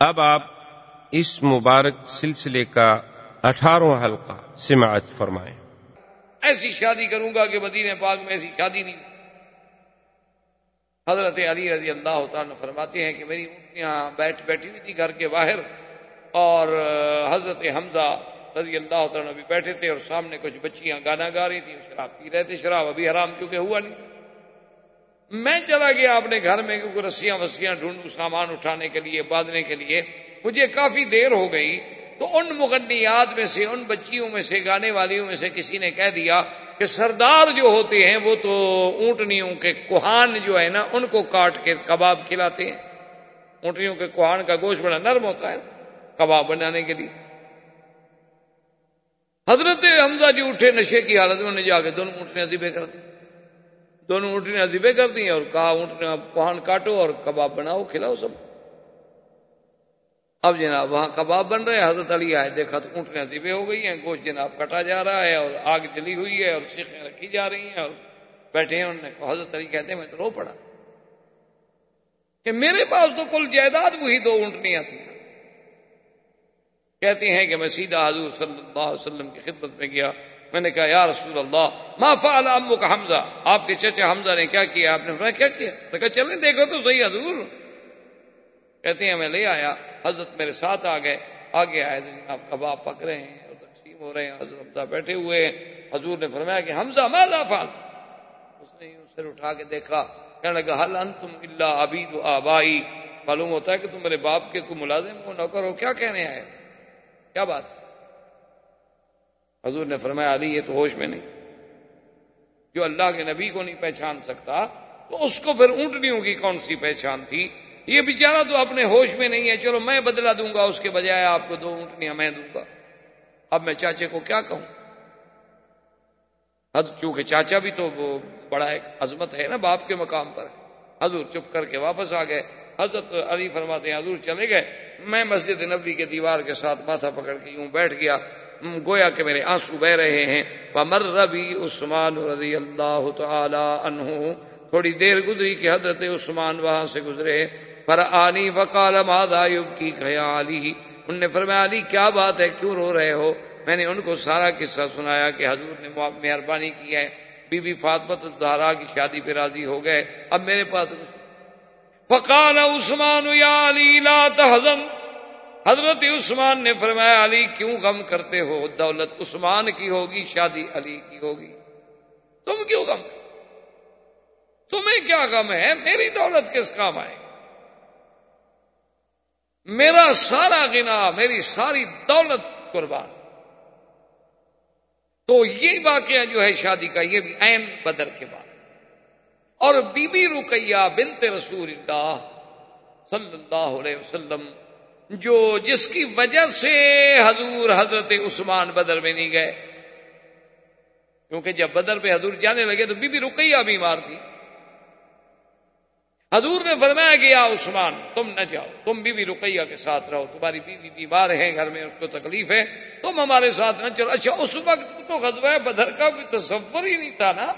اب آپ اس مبارک سلسلے کا اٹھارہواں حلقہ سماعت فرمائیں۔ ایسی شادی کروں گا کہ مدینہ پاک میں ایسی شادی نہیں۔ حضرت علی رضی اللہ تعالیٰ فرماتے ہیں کہ میری اونٹیاں بیٹھ بیٹھی ہوئی تھی گھر کے باہر اور حضرت حمزہ رضی اللہ تعالیٰ بھی بیٹھے تھے اور سامنے کچھ بچیاں گانا گا رہی تھیں، شراب پی رہے تھے، شراب ابھی حرام چونکہ ہوا نہیں۔ تھا میں چلا گیا اپنے گھر میں کیونکہ رسیاں وسیاں ڈھونڈوں سامان اٹھانے کے لیے، باندھنے کے لیے، مجھے کافی دیر ہو گئی۔ تو ان مغنیات میں سے، ان بچیوں میں سے، گانے والیوں میں سے کسی نے کہہ دیا کہ سردار جو ہوتے ہیں، وہ تو اونٹنیوں کے کوہان جو ہے نا، ان کو کاٹ کے کباب کھلاتے ہیں۔ اونٹنیوں کے کوہان کا گوشت بڑا نرم ہوتا ہے کباب بنانے کے لیے۔ حضرت حمزہ جی اٹھے، نشے کی حالت میں جا کے دونوں اونٹنے ذبے کر دی دونوں اونٹنے ذبے کر دی اور کہا اونٹنے کوہان کاٹو اور کباب بناؤ، کھلاؤ سب۔ اب جناب وہاں کباب بن رہے حضرت علی آئے، دیکھا تو اونٹنے ذبے ہو گئی ہیں، گوشت جناب کٹا جا رہا ہے اور آگ جلی ہوئی ہے اور سیخیں رکھی جا رہی ہیں اور بیٹھے ہیں۔ انہوں نے حضرت علی کہتے ہیں، میں تو رو پڑا۔ کہ میرے پاس تو کل جائیداد وہی دو اونٹنیاں تھیں۔ کہتے ہیں کہ میں سیدھا حضور صلی اللہ علیہ وسلم کی خدمت میں گیا۔ میں نے کہا، یا رسول اللہ، ما فعل امو کا حمزہ؟ آپ کے چچا حمزہ نے کیا کیا؟ آپ نے کیا کیا؟ میں کہا، چلیں دیکھو تو صحیح حضور. کہتے ہیں میں لے آیا. حضرت میرے ساتھ آ گئے. آگے آئے آپ کباب پک رہے ہیں اور تقسیم ہو رہے ہیں؟ حضرت حمزہ بیٹھے ہوئے ہیں. حضور نے فرمایا کہ، حمزہ، ماذا فعل اس نے سر اٹھا کے دیکھا. کہنے لگا حل انتم الا عبید و آبائی؟ معلوم ہوتا ہے کہ تم میرے باپ کے کو ملازم ہو، نوکر ہو، کیا کہنے آئے کیا بات حضور نے فرمایا، علی، یہ تو ہوش میں نہیں۔ جو اللہ کے نبی کو نہیں پہچان سکتا، تو اس کو پھر اونٹنیوں کی کون سی پہچان تھی؟ یہ بیچارہ تو اپنے ہوش میں نہیں ہے۔ چلو، میں بدلا دوں گا، اس کے بجائے آپ کو دو اونٹنیاں میں دوں گا۔ اب میں چاچے کو کیا کہوں؟ حد چونکہ چاچا بھی تو بڑا ایک عظمت ہے نا باپ کے مقام پر۔ حضور چپ کر کے واپس آ گئے۔ حضرت علی فرماتے ہیں، حضور چلے گئے۔ میں مسجد نبی کے دیوار کے ساتھ ماتھا پکڑ کے یوں بیٹھ گیا۔ گویا کہ میرے آنسو بہ رہے ہیں۔ پمر ربی عثمان رضی اللہ تعالی عنہ تھوڑی دیر گزری کہ حضرت عثمان وہاں سے گزرے۔ پر آنی وکال مادایوب کی خیالی ان نے فرمایا علی کیا بات ہے؟ کیوں رو رہے ہو؟ میں نے ان کو سارا قصہ سنایا کہ حضور نے مہربانی کی ہے۔ بی بی فاطمت زہرا کی شادی پہ راضی ہو گئے۔ اب میرے پاس فقال عثمان، یا علی لا تحزن۔ حضرت عثمان نے فرمایا، علی کیوں غم کرتے ہو؟ دولت عثمان کی ہوگی، شادی علی کی ہوگی۔ تم کیوں غم؟ تمہیں کیا غم ہے؟ میری دولت کس کام آئے؟ میرا سارا گنا میری ساری دولت قربان۔ تو یہ واقعہ جو ہے شادی کا، یہ بھی عین بدر کے بعد۔ اور بی بی رکیا بنت رسول اللہ صلی اللہ علیہ وسلم جو جس کی وجہ سے حضور حضرت عثمان بدر میں نہیں گئے، کیونکہ جب بدر پہ حضور جانے لگے تو بی بی رکیا بیمار تھی۔ حضور نے فرمایا گیا عثمان، تم نہ جاؤ، تم بیوی رقیہ کے ساتھ رہو، تمہاری بیوی بیمار ہے گھر میں اس کو تکلیف ہے، تم ہمارے ساتھ نہ چلو۔ اچھا اس وقت تو غزوہ بدر کا کوئی تصور ہی نہیں تھا نا۔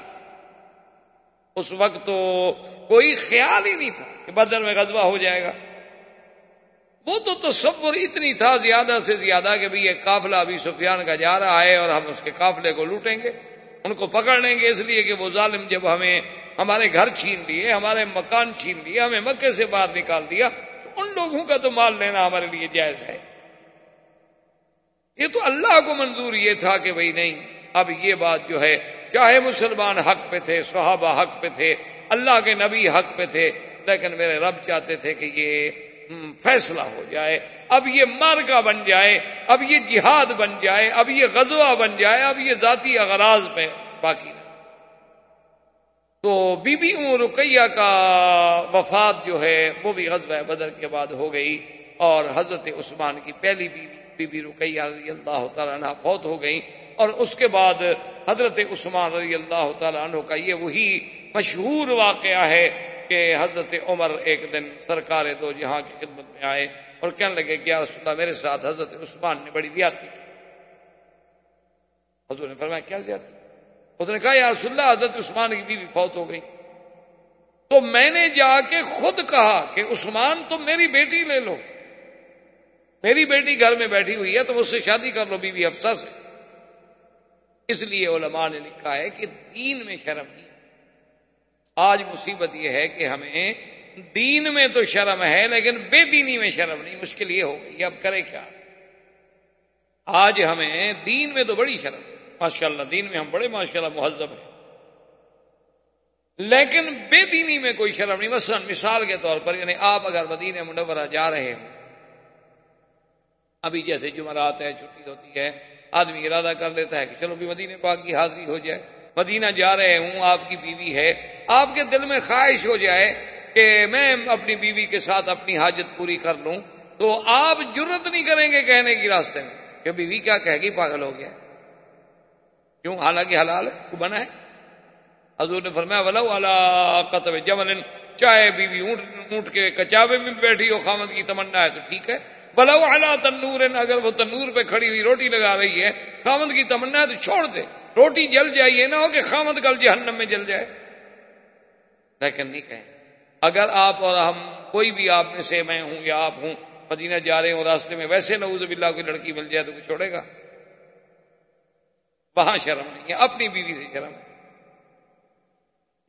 اس وقت تو کوئی خیال ہی نہیں تھا کہ بدر میں غزوہ ہو جائے گا۔ وہ تو تصور اتنی تھا زیادہ سے زیادہ کہ بھائی یہ قافلہ ابھی سفیان کا جا رہا ہے اور ہم اس کے قافلے کو لوٹیں گے، ان کو پکڑ لیں گے اس لیے کہ وہ ظالم جب ہمیں ہمارے گھر چھین لیے، ہمارے مکان چھین لیے، ہمیں مکے سے باہر نکال دیا، تو ان لوگوں کا تو مال لینا ہمارے لیے جائز ہے۔ یہ تو اللہ کو منظور یہ تھا کہ بھائی نہیں، اب یہ بات جو ہے، چاہے مسلمان حق پہ تھے، صحابہ حق پہ تھے، اللہ کے نبی حق پہ تھے، لیکن میرے رب چاہتے تھے کہ یہ فیصلہ ہو جائے، اب یہ مارکا بن جائے، اب یہ جہاد بن جائے، اب یہ غزوہ بن جائے، اب یہ ذاتی اغراض میں باقی تو بی بی رقیہ کا وفات جو ہے، وہ بھی غزوہ بدر کے بعد ہو گئی اور حضرت عثمان کی پہلی بیوی بی بی رقیہ رضی اللہ تعالیٰ عنہ فوت ہو گئی اور اس کے بعد حضرت عثمان رضی اللہ تعالیٰ عنہ کا یہ وہی مشہور واقعہ ہے کہ حضرت عمر ایک دن سرکار دو جہاں کی خدمت میں آئے اور کہنے لگے کہ رسول اللہ، میرے ساتھ حضرت عثمان نے بڑی زیادتی کی۔ حضرت نے فرمایا، کیا زیادتی؟ اس نے کہا، یا رسول اللہ، حضرت عثمان کی بیوی فوت ہو گئی۔ تو میں نے جا کے خود کہا کہ عثمان، تم میری بیٹی لے لو۔ میری بیٹی گھر میں بیٹھی ہوئی ہے، تو مجھ سے شادی کر لو بی بی افسا سے اس لیے علماء نے لکھا ہے کہ دین میں شرم نہیں۔ آج مصیبت یہ ہے کہ ہمیں دین میں تو شرم ہے، لیکن بے دینی میں شرم نہیں، مشکل یہ ہو گئی اب کرے کیا؟ آج ہمیں دین میں تو بڑی شرم ماشاء اللہ دین میں ہم بڑے ماشاء اللہ مہذب ہیں۔ لیکن بے دینی میں کوئی شرم نہیں۔ مثلا مثال کے طور پر یعنی آپ اگر مدینہ منورہ جا رہے ہیں ابھی جیسے جمعرات ہے، چھٹی ہوتی ہے، آدمی ارادہ کر لیتا ہے کہ چلو بھی مدینہ پاک کی حاضری ہو جائے۔ مدینہ جا رہے ہوں، آپ کی بیوی ہے۔ آپ کے دل میں خواہش ہو جائے کہ میں اپنی بیوی کے ساتھ اپنی حاجت پوری کر لوں۔ تو آپ جرت نہیں کریں گے کہنے کی راستے میں کہ بیوی کیا کہے گی؟ پاگل ہو گیا۔ کیوں؟ حالانکہ حلال ہے بنا ہے۔ حضور نے فرمایا ولا والا قطب جمل چاہے بیوی اونٹ اونٹ کے کچاوے میں بیٹھی ہو، خامد کی تمنا ہے تو ٹھیک ہے۔ بلا والا تنور، اگر وہ تنور پہ کھڑی ہوئی روٹی لگا رہی ہے، خامد کی تمنا ہے تو چھوڑ دے۔ روٹی جل جائے، یہ نہ ہو کہ خامد کل جہنم میں جل جائے۔ لیکن نہیں کہیں۔ اگر آپ اور ہم کوئی بھی آپ میں سے میں ہوں یا آپ ہوں، مدینہ جا رہے ہوں، راستے میں، ویسے نعوذ باللہ کوئی لڑکی مل جائے تو کوئی چھوڑے گا۔ وہاں شرم نہیں ہے، اپنی بیوی سے شرم ہے۔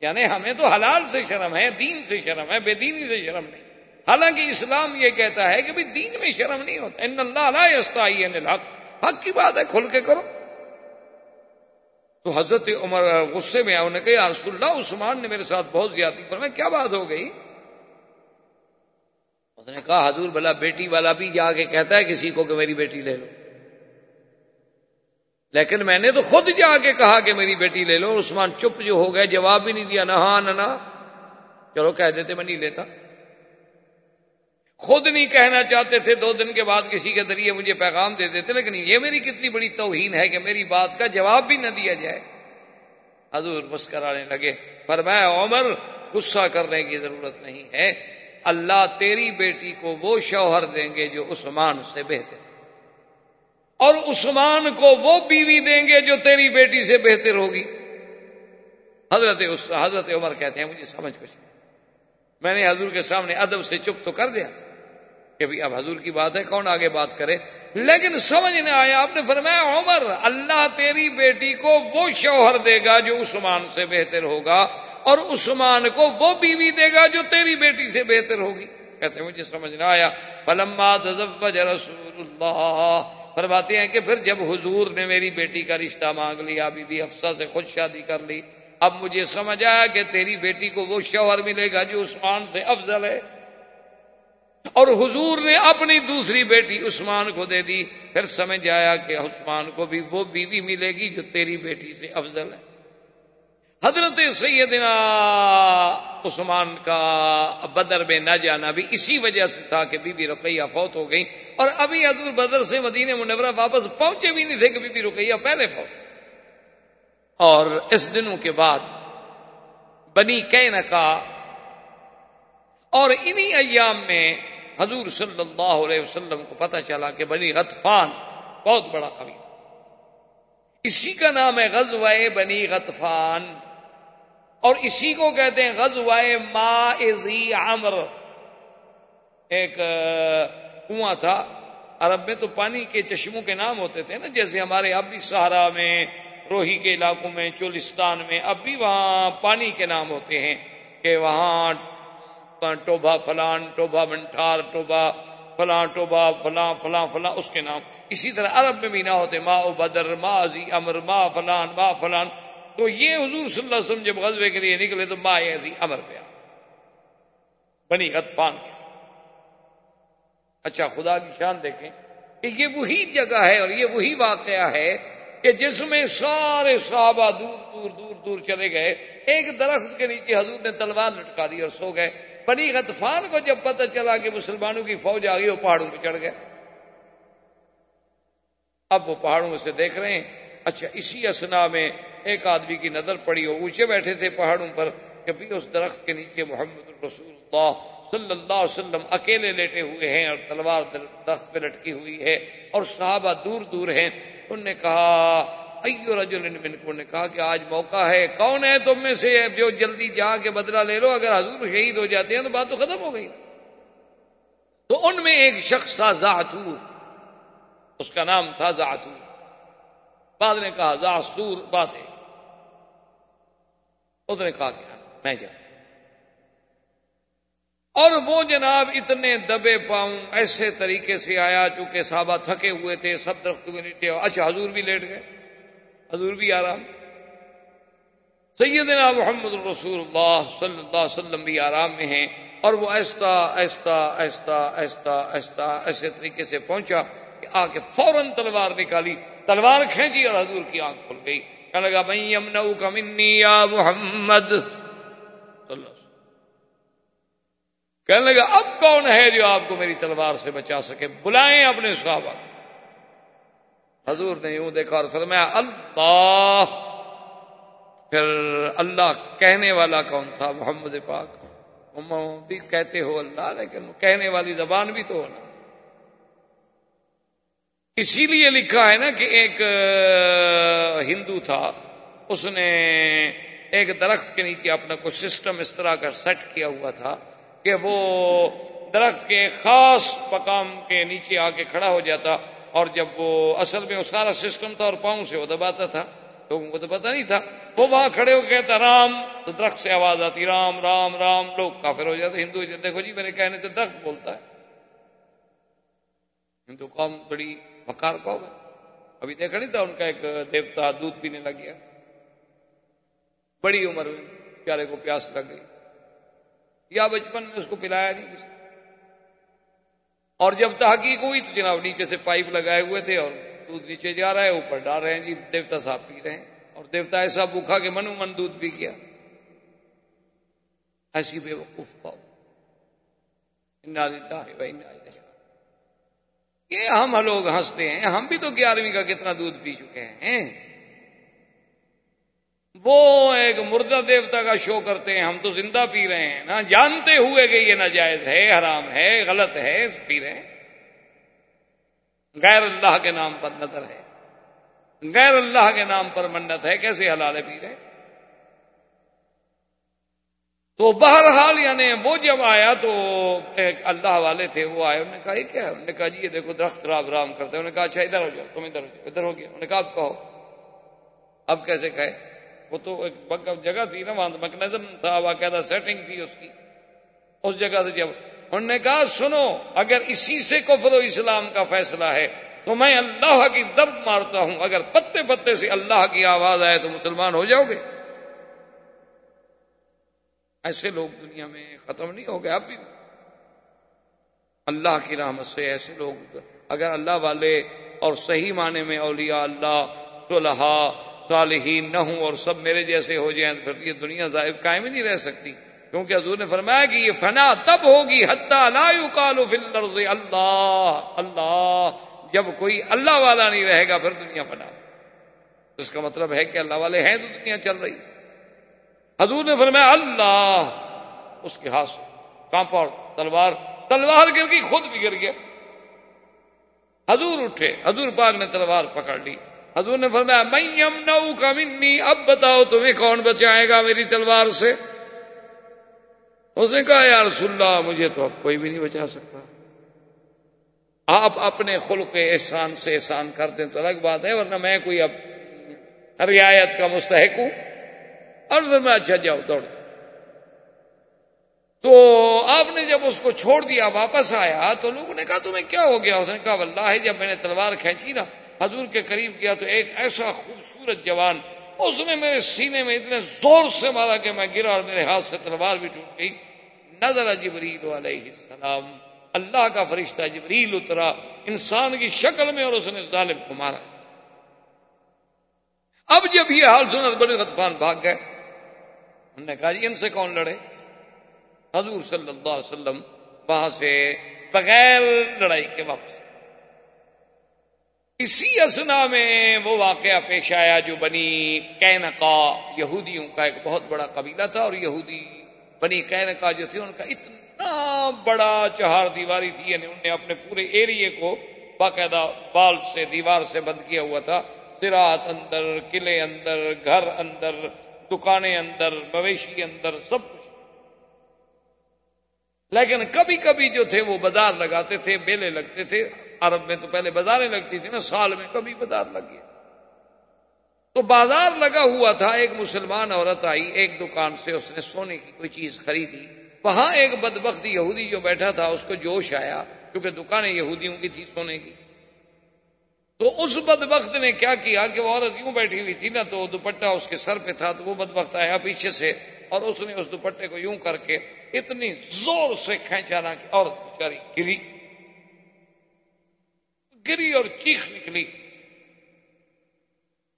یعنی ہمیں تو حلال سے شرم ہے، دین سے شرم ہے، بے دینی سے شرم نہیں۔ حالانکہ اسلام یہ کہتا ہے کہ بھی دین میں شرم نہیں ہوتا۔ ان اللہ حق حق کی بات ہے، کھل کے کرو۔ تو حضرت عمر غصے میں انہوں نے کہا رسول اللہ، عثمان نے میرے ساتھ بہت زیادتی پر میں کیا بات ہو گئی؟ اس نے کہا، حضور بلا بیٹی والا بھی جا کے کہتا ہے، کسی کو کہ میری بیٹی لے لو۔ لیکن میں نے تو خود جا کے کہا کہ میری بیٹی لے لو۔ عثمان چپ جو ہو گئے، جواب بھی نہیں دیا، نہ ہاں نہ۔ چلو، کہہ دیتے، میں نہیں لیتا۔ خود نہیں کہنا چاہتے تھے، دو دن کے بعد کسی کے ذریعے مجھے پیغام دے دیتے، لیکن یہ میری کتنی بڑی توہین ہے کہ میری بات کا جواب بھی نہ دیا جائے۔ حضور مسکرانے لگے پر میں عمر، غصہ کرنے کی ضرورت نہیں ہے۔ اللہ تیری بیٹی کو وہ شوہر دیں گے جو عثمان سے بہتر۔ اور عثمان کو وہ بیوی دیں گے جو تیری بیٹی سے بہتر ہوگی۔ حضرت حضرت عمر کہتے ہیں، مجھے سمجھ کچھ نہیں۔ میں نے حضور کے سامنے ادب سے چپ تو کر دیا۔ کہ اب حضور کی بات ہے، کون آگے بات کرے؟ لیکن سمجھ نہ آیا، آپ نے فرمایا، عمر، اللہ تیری بیٹی کو وہ شوہر دے گا جو عثمان سے بہتر ہوگا، اور عثمان کو وہ بیوی دے گا جو تیری بیٹی سے بہتر ہوگی۔ کہتے مجھے سمجھ نہ آیا۔ پلما رسول اللہ۔ فرماتے ہیں کہ پھر جب حضور نے میری بیٹی کا رشتہ مانگ لیا بی بی افسا سے خود شادی کر لی، اب مجھے سمجھ آیا کہ تیری بیٹی کو وہ شوہر ملے گا جو عثمان سے افضل ہے۔ اور حضور نے اپنی دوسری بیٹی عثمان کو دے دی۔ پھر سمجھ آیا کہ عثمان کو بھی وہ بیوی ملے گی جو تیری بیٹی سے افضل ہے۔ حضرت سیدنا عثمان کا بدر میں نہ جانا بھی اسی وجہ سے تھا کہ بی بی رقیہ فوت ہو گئی اور ابھی حضور بدر سے مدینہ منورہ واپس پہنچے بھی نہیں تھے کہ بی بی رقیہ پہلے فوت اور اس دنوں کے بعد بنی کا اور انہی ایام میں حضور صلی اللہ علیہ وسلم کو پتہ چلا کہ بنی غطفان بہت بڑا قبیل اسی کا نام ہے غزوائے بنی غطفان۔ اور اسی کو کہتے ہیں غزوائے ما عمر۔ ایک کنواں تھا۔ عرب میں تو پانی کے چشموں کے نام ہوتے تھے نا، جیسے ہمارے اب بھی سہارا میں، روہی کے علاقوں میں، چولستان میں، اب بھی وہاں پانی کے نام ہوتے ہیں کہ وہاں ٹوبا فلان ٹوبا منٹار ٹوبا فلاں ٹوبا فلاں فلاں فلاں اس کے نام۔ اسی طرح عرب میں بھی نہ ہوتے، ما او بدر، ما ازی امر، ما فلان ما فلان۔ تو یہ حضور صلی اللہ علیہ وسلم جب غزبے کے لیے نکلے تو ما ازی امر پہ بنی غطفان کے۔ اچھا خدا کی شان دیکھیں کہ یہ وہی جگہ ہے اور یہ وہی واقعہ ہے کہ جس میں سارے صحابہ دور دور دور دور چلے گئے۔ ایک درخت کے نیچے حضور نے تلوار لٹکا دی اور سو گئے۔ بنی غطفان کو جب پتہ چلا کہ مسلمانوں کی فوج آ گئی، وہ پہاڑوں پہ چڑھ گئے۔ اب وہ پہاڑوں سے دیکھ رہے ہیں۔ اچھا اسی اسنا میں ایک آدمی کی نظر پڑی ہو اونچے بیٹھے تھے پہاڑوں پر کہ بھی اس درخت کے نیچے محمد الرسول اللہ صلی اللہ علیہ وسلم اکیلے لیٹے ہوئے ہیں اور تلوار درخت پہ لٹکی ہوئی ہے اور صحابہ دور دور ہیں۔ انہوں نے کہا ایو رجل منکم نے کہا کہ آج موقع ہے۔ کون ہے تم میں سے جو جلدی جا کے بدلہ لے لو؟ اگر حضور شہید ہو جاتے ہیں تو بات تو ختم ہو گئی۔ تو ان میں ایک شخص تھا زاتور اس کا نام تھا زاتور بعد نے کہا زاسور بات ہے۔ اس نے کہا کیا ہاں، میں جاؤں۔ اور وہ جناب اتنے دبے پاؤں ایسے طریقے سے آیا، چونکہ صحابہ تھکے ہوئے تھے، سب درختوں کے نیچے۔ اچھا حضور بھی لیٹ گئے۔ حضور بھی آرام سیدنا محمد الرسول اللہ صلی اللہ علیہ وسلم بھی آرام میں ہیں، اور وہ ایستا ایستا ایستا ایستا ایستا ایسے طریقے سے پہنچا کہ آ کے فوراً تلوار نکالی، تلوار کھینچی اور حضور کی آنکھ کھل گئی۔ کہنے لگا میں یمنعو کا یا محمد؟ کہنے لگا، اب کون ہے جو آپ کو میری تلوار سے بچا سکے؟ بلائیں اپنے صحابہ حضور نے یوں دیکھا اور فرمایا، اللہ! پھر اللہ کہنے والا کون تھا؟ محمد پاک۔ بھی کہتے ہو اللہ، لیکن کہنے والی زبان بھی تو ہونا۔ اسی لیے لکھا ہے نا کہ ایک ہندو تھا۔ اس نے ایک درخت کے نیچے اپنا کوئی سسٹم اس طرح کا سیٹ کیا ہوا تھا کہ وہ درخت کے خاص مقام کے نیچے آ کے کھڑا ہو جاتا۔ اور جب وہ اصل میں وہ سارا سسٹم تھا اور پاؤں سے وہ دباتا تھا لوگوں کو تو پتا نہیں تھا۔ وہ وہاں کھڑے ہو کہتا، رام! تو درخت سے آواز آتی، رام رام رام! لوگ کافر ہو جاتے، ہندو دیکھو جی میرے کہنے سے درخت بولتا ہے۔ ہندو قوم بڑی بکار قوم ہے۔ ابھی دیکھا نہیں تھا ان کا ایک دیوتا دودھ پینے لگ گیا؟ بڑی عمر میں پیارے کو پیاس لگ گئی۔ یا بچپن میں اس کو پلایا نہیں کسی اور جب تحقیق ہوئی تو جناب نیچے سے پائپ لگائے ہوئے تھے اور دودھ نیچے جا رہا ہے، اوپر ڈال رہے ہیں جی دیوتا صاحب پی رہے ہیں اور دیوتا ایسا بھوکھا کہ منو من دودھ پی گیا۔ ایسی بے وقوف کو۔ یہ ہم لوگ ہنستے ہیں، ہم بھی تو گیارہویں کا کتنا دودھ پی چکے ہیں؟ وہ ایک مردہ دیوتا کا شو کرتے ہیں، ہم تو زندہ پی رہے ہیں۔ نا جانتے ہوئے کہ یہ ناجائز ہے، حرام ہے، غلط ہے پی رہے ہیں۔ غیر اللہ کے نام پر نظر ہے۔ غیر اللہ کے نام پر منت ہے، کیسے حلال پی رہے تو بہرحال یعنی وہ جب آیا تو ایک اللہ والے تھے، وہ آئے، انہوں نے کہا، یہ کیا ہے؟ انہوں نے کہا جی یہ دیکھو، درخت رام رام کرتے انہوں نے کہا اچھا ادھر ہو جاؤ، تم ادھر ہو جاؤ، ادھر ہو گیا۔ انہوں نے کہا، اب کہو۔ اب کیسے کہے؟ وہ تو ایک جگہ تھی نا وہاں مکنزم تھا باقاعدہ سیٹنگ تھی اس کی۔ اس جگہ سے جب انہوں نے کہا، سنو، اگر اسی سے کفر و اسلام کا فیصلہ ہے، تو میں اللہ کی دب مارتا ہوں۔ اگر پتے پتے سے اللہ کی آواز آئے تو مسلمان ہو جاؤ گے۔ ایسے لوگ دنیا میں ختم نہیں ہو گئے، اب بھی۔ اللہ کی رحمت سے ایسے لوگ، اگر اللہ والے اور صحیح معنی میں اولیاء، اللہ صلحہ صالحین نہ ہوں اور سب میرے جیسے ہو جائیں پھر یہ دنیا ظاہر قائم ہی نہیں رہ سکتی۔ کیونکہ حضور نے فرمایا کہ یہ فنا تب ہوگی حتہ لا يقال فی الارض اللہ اللہ، جب کوئی اللہ والا نہیں رہے گا پھر دنیا فنا۔ اس کا مطلب ہے کہ اللہ والے ہیں تو دنیا چل رہی۔ حضور نے فرمایا اللہ، اس کے ہاتھ سے کانپا تلوار تلوار گر گئی، خود بھی گر گیا۔ حضور اٹھے، حضور پاک نے تلوار پکڑ لی۔ حضور نے فرمایا میں یمنعو کا منی، اب بتاؤ تمہیں کون بچائے گا میری تلوار سے؟ اس نے کہا، یا رسول اللہ، مجھے تو اب کوئی بھی نہیں بچا سکتا۔ آپ اپنے خلق احسان سے احسان کر دیں تو الگ بات ہے، ورنہ میں کوئی اب رعایت کا مستحق ہوں۔ اور میں اچھا جاؤ دوڑ تو آپ نے جب اس کو چھوڑ دیا، واپس آیا، تو لوگوں نے کہا، تمہیں کیا ہو گیا؟ اس نے کہا، واللہ، جب میں نے تلوار کھینچی نا حضور کے قریب گیا تو ایک ایسا خوبصورت جوان، اس نے میرے سینے میں اتنے زور سے مارا کہ میں گرا اور میرے ہاتھ سے تلوار بھی ٹوٹ گئی۔ نظر جبریل علیہ السلام، اللہ کا فرشتہ جبریل اترا، انسان کی شکل میں اور اس نے ظالم کو مارا۔ اب جب یہ حال سنا بڑے غطفان بھاگ گئے انہوں نے کہا جی ان سے کون لڑے؟ حضور صلی اللہ علیہ وسلم وہاں سے بغیر لڑائی کے واپس۔ اسی اسنا میں وہ واقعہ پیش آیا جو بنی کینکا یہودیوں کا ایک بہت بڑا قبیلہ تھا اور یہودی بنی کینکا جو تھے ان کا اتنا بڑا چہار دیواری تھی یعنی انہوں نے اپنے پورے ایریے کو باقاعدہ بال سے، دیوار سے بند کیا ہوا تھا۔ سراط اندر، قلعے اندر، گھر اندر، دکانیں اندر، مویشی اندر، سب کچھ۔ لیکن کبھی کبھی جو تھے وہ بازار لگاتے تھے، بیلے لگتے تھے۔ عرب میں تو پہلے بازاریں لگتی تھی نا، سال میں کبھی بازار لگ گیا تو بازار لگا ہوا تھا، ایک مسلمان عورت آئی، ایک دکان سے اس نے سونے کی کوئی چیز خریدی۔ وہاں ایک بدبخت یہودی جو بیٹھا تھا، اس کو جوش آیا، کیونکہ دکانیں یہودیوں کی تھی سونے کی۔ تو اس بدبخت نے کیا کیا کہ وہ عورت یوں بیٹھی ہوئی تھی نا، تو دوپٹہ اس کے سر پہ تھا، تو وہ بدبخت آیا پیچھے سے اور اس نے اس دوپٹے کو یوں کر کے اتنی زور سے کھینچا نا کہ عورت بیچاری گری۔ گری اور چیخ نکلی۔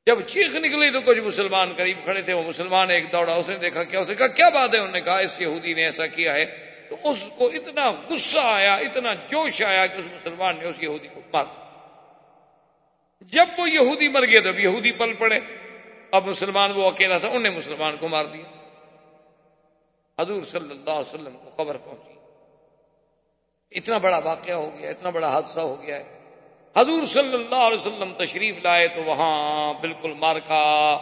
جب چیخ نکلی تو کچھ مسلمان قریب کھڑے تھے، وہ مسلمان ایک دوڑا، اس نے دیکھا، کیا، اس نے کہا، کیا بات ہے؟ انہوں نے کہا، اس یہودی نے ایسا کیا ہے۔ تو اس کو اتنا غصہ آیا، اتنا جوش آیا کہ اس مسلمان نے اس یہودی کو مار جب وہ یہودی مر گیا، تب یہودی پل پڑے۔ اب مسلمان وہ اکیلا تھا انہیں مسلمان کو مار دیا۔ حضور صلی اللہ علیہ وسلم کو خبر پہنچی۔ اتنا بڑا واقعہ ہو گیا، اتنا بڑا حادثہ ہو گیا ہے۔ حضور صلی اللہ علیہ وسلم تشریف لائے تو وہاں بالکل مارکا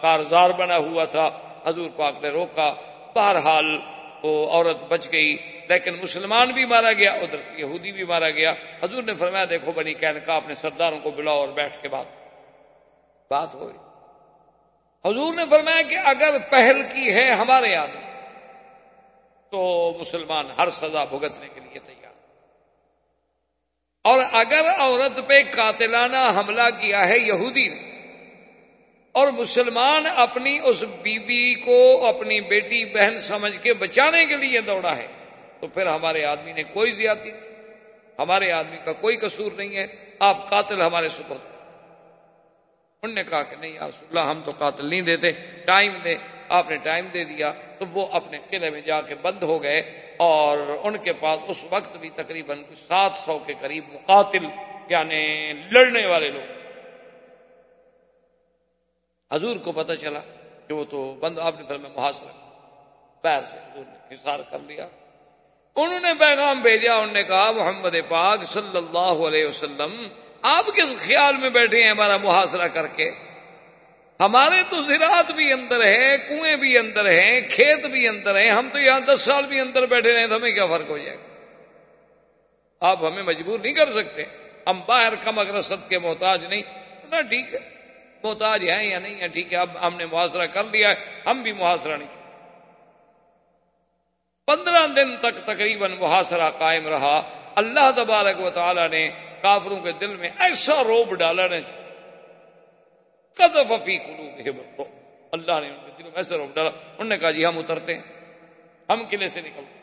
کارزار بنا ہوا تھا۔ حضور پاک نے روکا۔ بہرحال وہ عورت بچ گئی، لیکن مسلمان بھی مارا گیا، ادھر سے یہودی بھی مارا گیا۔ حضور نے فرمایا، دیکھو بنی کہنے کا اپنے سرداروں کو بلاؤ اور بیٹھ کے بات۔ بات ہوئی۔ حضور نے فرمایا کہ اگر پہل کی ہے ہمارے آدمی تو مسلمان ہر سزا بھگتنے کے لیے تیار اور اگر عورت پہ قاتلانہ حملہ کیا ہے یہودی نے، اور مسلمان اپنی اس بیوی بی کو اپنی بیٹی بہن سمجھ کے بچانے کے لیے دوڑا ہے، تو پھر ہمارے آدمی نے کوئی زیادتی نہیں۔ ہمارے آدمی کا کوئی قصور نہیں ہے۔ آپ قاتل ہمارے سپرد۔ انہوں نے کہا کہ نہیں یا رسول اللہ، ہم تو قاتل نہیں دیتے۔ ٹائم دے۔ آپ نے ٹائم دے دیا تو وہ اپنے قلعے میں جا کے بند ہو گئے۔ اور ان کے پاس اس وقت بھی تقریباً سات سو کے قریب مقاتل یعنی لڑنے والے لوگ حضور کو پتہ چلا کہ وہ تو بند، آپ نے پھر میں محاصر پیر سے حضور نے حصار کر لیا۔ انہوں نے پیغام بھیجا، انہوں نے کہا، محمد پاک صلی اللہ علیہ وسلم، آپ کس خیال میں بیٹھے ہیں ہمارا محاصرہ کر کے؟ ہمارے تو زراعت بھی اندر ہے، کنویں بھی اندر ہیں، کھیت بھی اندر ہیں، ہم تو یہاں دس سال بھی اندر بیٹھے رہے تو ہمیں کیا فرق ہو جائے گا؟ آپ ہمیں مجبور نہیں کر سکتے۔ ہم باہر کم اگرست کے محتاج نہیں نہ ٹھیک ہے۔ محتاج ہیں یا نہیں ہے ٹھیک ہے، اب ہم نے محاصرہ کر لیا ہے، ہم بھی محاصرہ نہیں پندرہ دن تک تقریباً محاصرہ قائم رہا۔ اللہ تبارک و تعالی نے کافروں کے دل میں ایسا روب ڈالا نے کدف فی قلوب اللہ نے ان کے دل میں ایسا روب ڈالا۔ انہوں نے کہا جی ہم اترتے ہیں۔ ہم قلعے سے نکلتے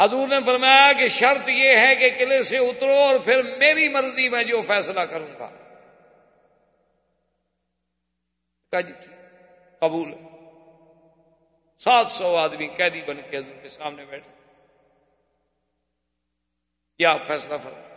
حضور نے فرمایا کہ شرط یہ ہے کہ قلعے سے اترو اور پھر میری مرضی میں جو فیصلہ کروں گا۔ کہا جی قبول۔ سات سو آدمی قیدی بن کے حضور کے سامنے بیٹھے۔ کیا فیصلہ فرما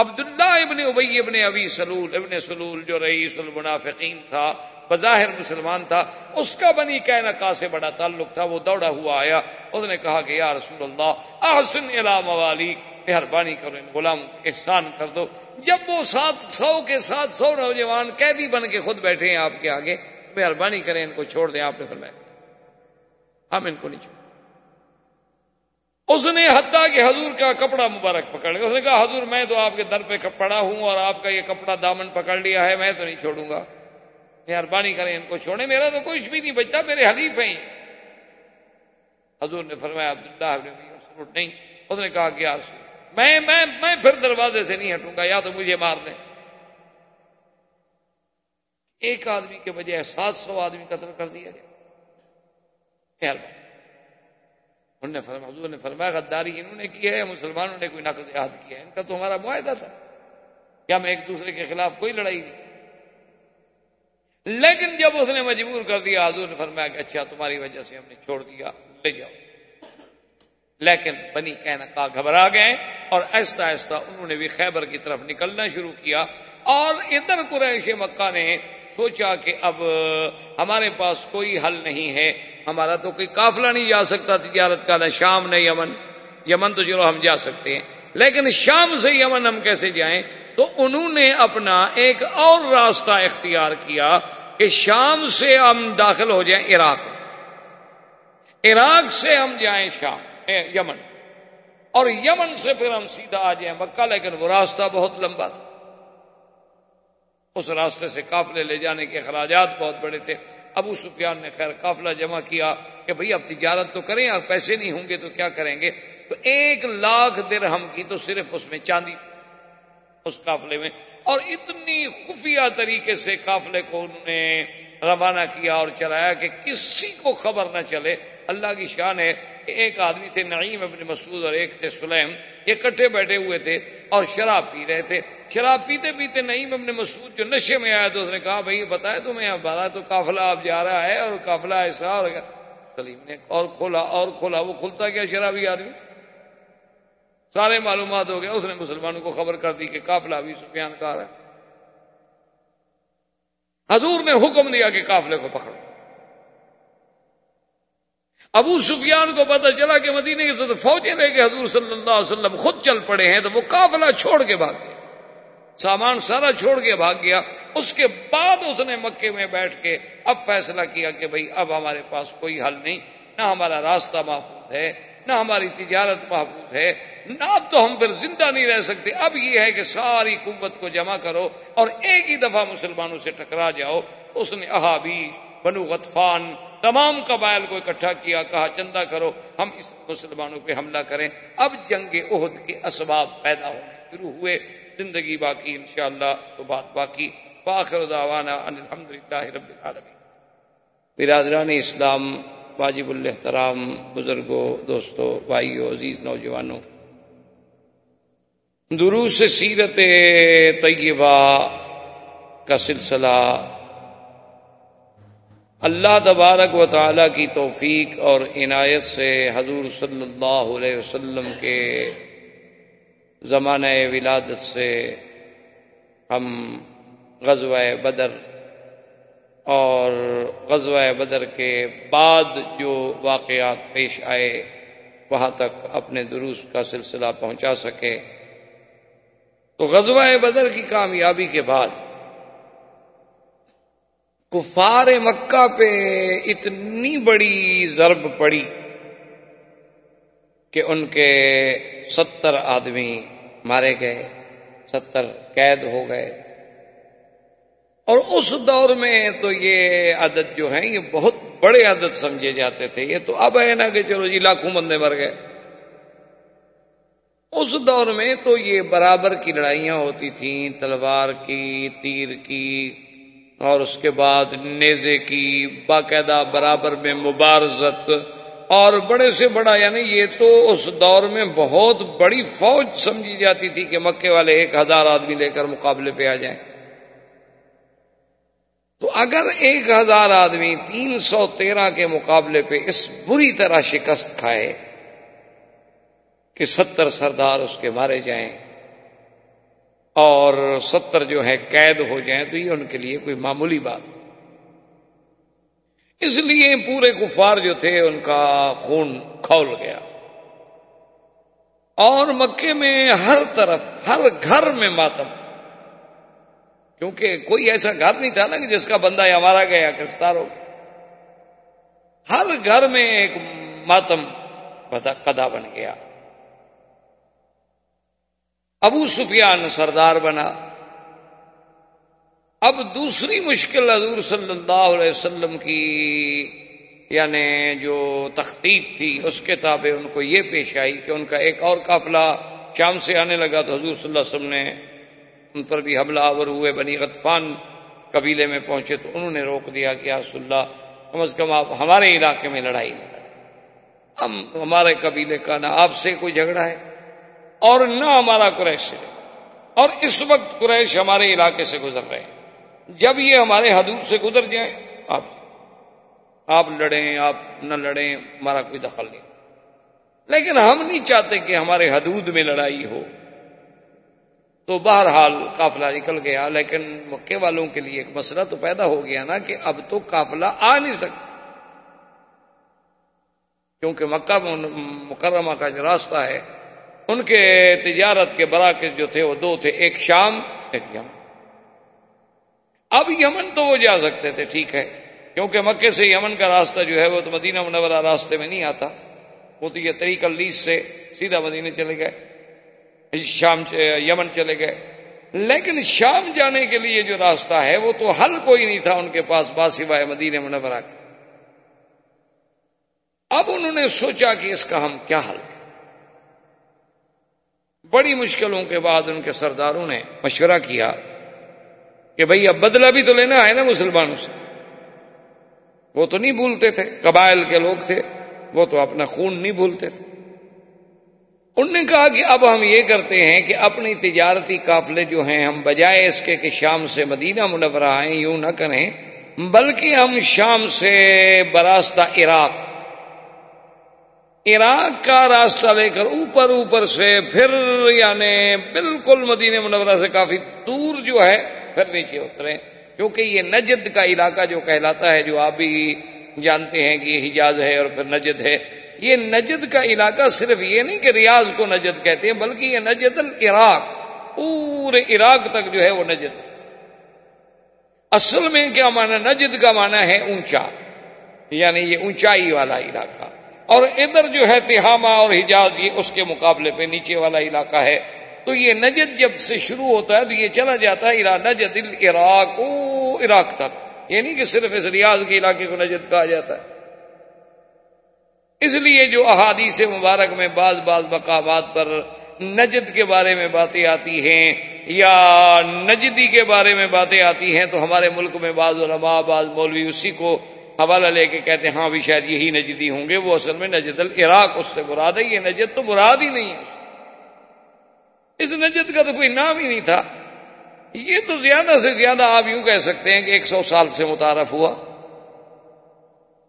عبداللہ ابن ابئی ابن ابی سلول، ابن سلول جو رئیس المنافقین تھا، بظاہر مسلمان تھا، اس کا بنی کینکا سے بڑا تعلق تھا، وہ دوڑا ہوا آیا، اس نے کہا کہ یا رسول اللہ، احسن الا موالی، مہربانی کرو ان غلام احسان کر دو۔ جب وہ سات سو کے سات سو نوجوان قیدی بن کے خود بیٹھے ہیں آپ کے آگے، مہربانی کریں ان کو چھوڑ دیں، آپ نے فرمایا۔ ہم ان کو نہیں چھوڑ اس نے حتیٰ کہ حضور کا کپڑا مبارک پکڑ لیا۔ اس نے کہا، حضور، میں تو آپ کے در پہ پڑا ہوں اور آپ کا یہ کپڑا دامن پکڑ لیا ہے، میں تو نہیں چھوڑوں گا۔ مہربانی کریں ان کو چھوڑیں۔ میرا تو کچھ بھی نہیں بچتا، میرے حلیف ہیں۔ حضور نے فرمایا، عبداللہ نہیں۔ اس نے کہا کہ یار میں میں میں پھر دروازے سے نہیں ہٹوں گا، یا تو مجھے مار دیں۔ ایک آدمی کے بجائے سات سو آدمی قتل کر دیا گیا۔ انہوں نے فرمایا، حضور نے فرمایا، غداری انہوں نے کی ہے، مسلمانوں نے کوئی نقض یاد کیا ہے۔ ان کا تو ہمارا معاہدہ تھا۔ کیا میں ایک دوسرے کے خلاف کوئی لڑائی نہیں۔ لیکن جب اس نے مجبور کر دیا، حضور نے فرمایا کہ اچھا تمہاری وجہ سے ہم نے چھوڑ دیا، لے جاؤ۔ لیکن بنی کہنا کا گھبرا گئے اور ایسا ایسا انہوں نے بھی خیبر کی طرف نکلنا شروع کیا۔ اور ادھر قریش مکہ نے سوچا کہ اب ہمارے پاس کوئی حل نہیں ہے، ہمارا تو کوئی قافلہ نہیں جا سکتا تجارت کا، نہ شام، نہ یمن۔ یمن تو چلو ہم جا سکتے ہیں، لیکن شام سے یمن ہم کیسے جائیں؟ تو انہوں نے اپنا ایک اور راستہ اختیار کیا کہ شام سے ہم داخل ہو جائیں عراق۔ عراق سے ہم جائیں شام یمن۔ اور یمن سے پھر ہم سیدھا آ جائیں مکہ، لیکن وہ راستہ بہت لمبا تھا۔ اس راستے سے قافلے لے جانے کے اخراجات بہت بڑے تھے۔ ابو سفیان نے خیر قافلہ جمع کیا کہ بھئی اب تجارت تو کریں اور پیسے نہیں ہوں گے تو کیا کریں گے؟ تو ایک لاکھ درہم کی تو صرف اس میں چاندی تھی۔ اس قافلے میں۔ اور اتنی خفیہ طریقے سے قافلے کو انہوں نے روانہ کیا اور چلایا کہ کسی کو خبر نہ چلے۔ اللہ کی شان ہے کہ ایک آدمی تھے، نعیم ابن مسعود اور ایک تھے، سلیم۔ یہ کٹھے بیٹھے ہوئے تھے اور شراب پی رہے تھے۔ شراب پیتے پیتے نعیم ابن مسعود جو نشے میں آیا تو اس نے کہا، بھائی بتایا تمہیں بارہ تو قافلہ اب جا رہا ہے اور قافلہ ایسا اور سلیم نے اور کھولا اور کھولا۔ وہ کھلتا کیا شرابی آدمی؟ سارے معلومات ہو گئے، اس نے مسلمانوں کو خبر کر دی کہ قافلہ بھی سفیان کا ہے۔ حضور نے حکم دیا کہ قافلے کو پکڑو۔ ابو سفیان کو پتا چلا کہ مدینے کے فوجیں لے کے حضور صلی اللہ علیہ وسلم خود چل پڑے ہیں، تو وہ قافلہ چھوڑ کے بھاگ گیا۔ سامان سارا چھوڑ کے بھاگ گیا۔ اس کے بعد اس نے مکے میں بیٹھ کے اب فیصلہ کیا کہ بھائی اب ہمارے پاس کوئی حل نہیں، نہ ہمارا راستہ محفوظ ہے نہ ہماری تجارت محفوظ ہے، نہ اب تو ہم پھر زندہ نہیں رہ سکتے۔ اب یہ ہے کہ ساری قوت کو جمع کرو اور ایک ہی دفعہ مسلمانوں سے ٹکرا جاؤ۔ تو اس نے احابیش بنو غطفان، تمام قبائل کو اکٹھا کیا، کہا، چندہ کرو، ہم اس مسلمانوں پہ حملہ کریں۔ اب جنگ عہد کے اسباب پیدا ہونے شروع ہوئے۔ زندگی باقی، انشاءاللہ تو بات باقی۔ باخر دعوانا الحمد للہ رب العالمین۔ برادران اسلام واجب الحترام بزرگوں، دوستوں، بھائیوں، عزیز نوجوانوں، دروس سیرت طیبہ کا سلسلہ اللہ تبارک و تعالی کی توفیق اور عنایت سے حضور صلی اللہ علیہ وسلم کے زمانہ ولادت سے ہم غزوہ بدر اور غزوہ بدر کے بعد جو واقعات پیش آئے، وہاں تک اپنے دروس کا سلسلہ پہنچا سکے۔ تو غزوہ بدر کی کامیابی کے بعد کفار مکہ پہ اتنی بڑی ضرب پڑی کہ ان کے ستر آدمی مارے گئے، ستر قید ہو گئے۔ اور اس دور میں تو یہ عدد جو ہیں، یہ بہت بڑے عدد سمجھے جاتے تھے۔ یہ تو اب ہے نا کہ چلو جی لاکھوں بندے مر گئے۔ اس دور میں تو یہ برابر کی لڑائیاں ہوتی تھیں، تلوار کی، تیر کی، اور اس کے بعد نیزے کی، باقاعدہ برابر میں مبارزت۔ اور بڑے سے بڑا یعنی یہ تو اس دور میں بہت بڑی فوج سمجھی جاتی تھی کہ مکے والے ایک ہزار آدمی لے کر مقابلے پہ آ جائیں۔ تو اگر ایک ہزار آدمی تین سو تیرہ کے مقابلے پہ اس بری طرح شکست کھائے کہ ستر سردار اس کے مارے جائیں اور ستر جو ہے قید ہو جائیں، تو یہ ان کے لیے کوئی معمولی بات اس لیے پورے کفار جو تھے، ان کا خون کھول گیا۔ اور مکے میں ہر طرف، ہر گھر میں ماتم۔ کیونکہ کوئی ایسا گھر نہیں تھا نا کہ جس کا بندہ یا مارا گیا، گرفتار ہو ہر گھر میں ایک ماتم قدا بن گیا۔ ابو سفیان سردار بنا۔ اب دوسری مشکل حضور صلی اللہ علیہ وسلم کی یعنی جو تختیب تھی، اس کے تابع ان کو یہ پیش آئی کہ ان کا ایک اور قافلہ شام سے آنے لگا تو حضور صلی اللہ علیہ وسلم نے ان پر بھی حملہ آور ہوئے بنی غطفان قبیلے میں پہنچے تو انہوں نے روک دیا کہ رسول اللہ، کم از کم آپ ہمارے علاقے میں لڑائی نہ لڑیں ہم، ہمارے قبیلے کا نہ آپ سے کوئی جھگڑا ہے اور نہ ہمارا قریش سے۔ اور اس وقت قریش ہمارے علاقے سے گزر رہے ہیں۔ جب یہ ہمارے حدود سے گزر جائیں، آپ آپ لڑیں، آپ نہ لڑیں، ہمارا کوئی دخل نہیں۔ لیکن ہم نہیں چاہتے کہ ہمارے حدود میں لڑائی ہو۔ تو بہرحال قافلہ نکل گیا، لیکن مکے والوں کے لیے ایک مسئلہ تو پیدا ہو گیا نا کہ اب تو قافلہ آ نہیں سکتا۔ کیونکہ مکہ مکرمہ کا جو راستہ ہے، ان کے تجارت کے براکز جو تھے، وہ دو تھے، ایک شام، ایک یمن۔ اب یمن تو وہ جا سکتے تھے، ٹھیک ہے۔ کیونکہ مکے سے یمن کا راستہ جو ہے، وہ تو مدینہ منورہ راستے میں نہیں آتا۔ وہ تو یہ طریقہ لیس سے سیدھا مدینہ چلے گئے۔ شام یمن چلے گئے۔ لیکن شام جانے کے لیے جو راستہ ہے، وہ تو حل کوئی نہیں تھا ان کے پاس باسوائے مدینہ منورہ کے۔ اب انہوں نے سوچا کہ اس کا ہم کیا حل کریں۔ بڑی مشکلوں کے بعد ان کے سرداروں نے مشورہ کیا کہ بھئی اب بدلہ بھی تو لینا ہے نا مسلمانوں سے۔ وہ تو نہیں بھولتے تھے، قبائل کے لوگ تھے، وہ تو اپنا خون نہیں بھولتے تھے۔ انہوں نے کہا کہ اب ہم یہ کرتے ہیں کہ اپنی تجارتی قافلے جو ہیں، ہم بجائے اس کے کہ شام سے مدینہ منورہ آئیں، یوں نہ کریں، بلکہ ہم شام سے براستہ عراق عراق کا راستہ لے کر اوپر اوپر سے پھر یعنی بالکل مدینہ منورہ سے کافی دور جو ہے، پھر نیچے اترے کیونکہ یہ نجد کا علاقہ جو کہلاتا ہے، جو آپ بھی جانتے ہیں کہ یہ حجاز ہے اور پھر نجد ہے۔ یہ نجد کا علاقہ صرف یہ نہیں کہ ریاض کو نجد کہتے ہیں، بلکہ یہ نجد العراق، پورے عراق تک جو ہے وہ نجد۔ اصل میں کیا مانا نجد کا مانا ہے اونچا یعنی یہ اونچائی والا علاقہ۔ اور ادھر جو ہے تہامہ اور حجاز، یہ اس کے مقابلے پہ نیچے والا علاقہ ہے۔ تو یہ نجد جب سے شروع ہوتا ہے تو یہ چلا جاتا ہے نجد العراق او عراق تک۔ یہ نہیں کہ صرف اس ریاض کے علاقے کو نجد کہا جاتا ہے۔ اس لیے جو احادیث مبارک میں بعض بعض مقامات پر نجد کے بارے میں باتیں آتی ہیں یا نجدی کے بارے میں باتیں آتی ہیں، تو ہمارے ملک میں بعض علماء، بعض مولوی اسی کو حوالہ لے کے کہتے ہیں ہاں بھی شاید یہی نجدی ہوں گے، وہ اصل میں نجد العراق اس سے مراد ہے، یہ نجد تو مراد ہی نہیں ہے۔ اس نجد کا تو کوئی نام ہی نہیں تھا۔ یہ تو زیادہ سے زیادہ آپ یوں کہہ سکتے ہیں کہ ایک سو سال سے متعارف ہوا۔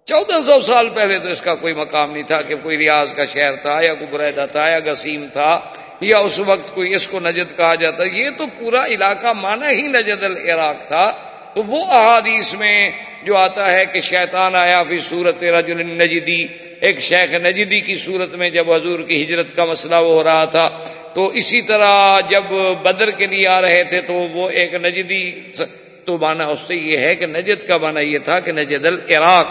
چودہ سو سال پہلے تو اس کا کوئی مقام نہیں تھا کہ کوئی ریاض کا شہر تھا یا کوئی برحدہ تھا یا گسیم تھا یا اس وقت کوئی اس کو نجد کہا جاتا۔ یہ تو پورا علاقہ مانا ہی نجد العراق تھا۔ تو وہ احادیث میں جو آتا ہے کہ شیطان آیا پھر صورت رجل نجدی، ایک شیخ نجدی کی صورت میں جب حضور کی ہجرت کا مسئلہ وہ ہو رہا تھا، تو اسی طرح جب بدر کے لیے آ رہے تھے تو وہ ایک نجدی تو مانا اس سے یہ ہے کہ نجد کا مانا یہ تھا کہ نجد العراق۔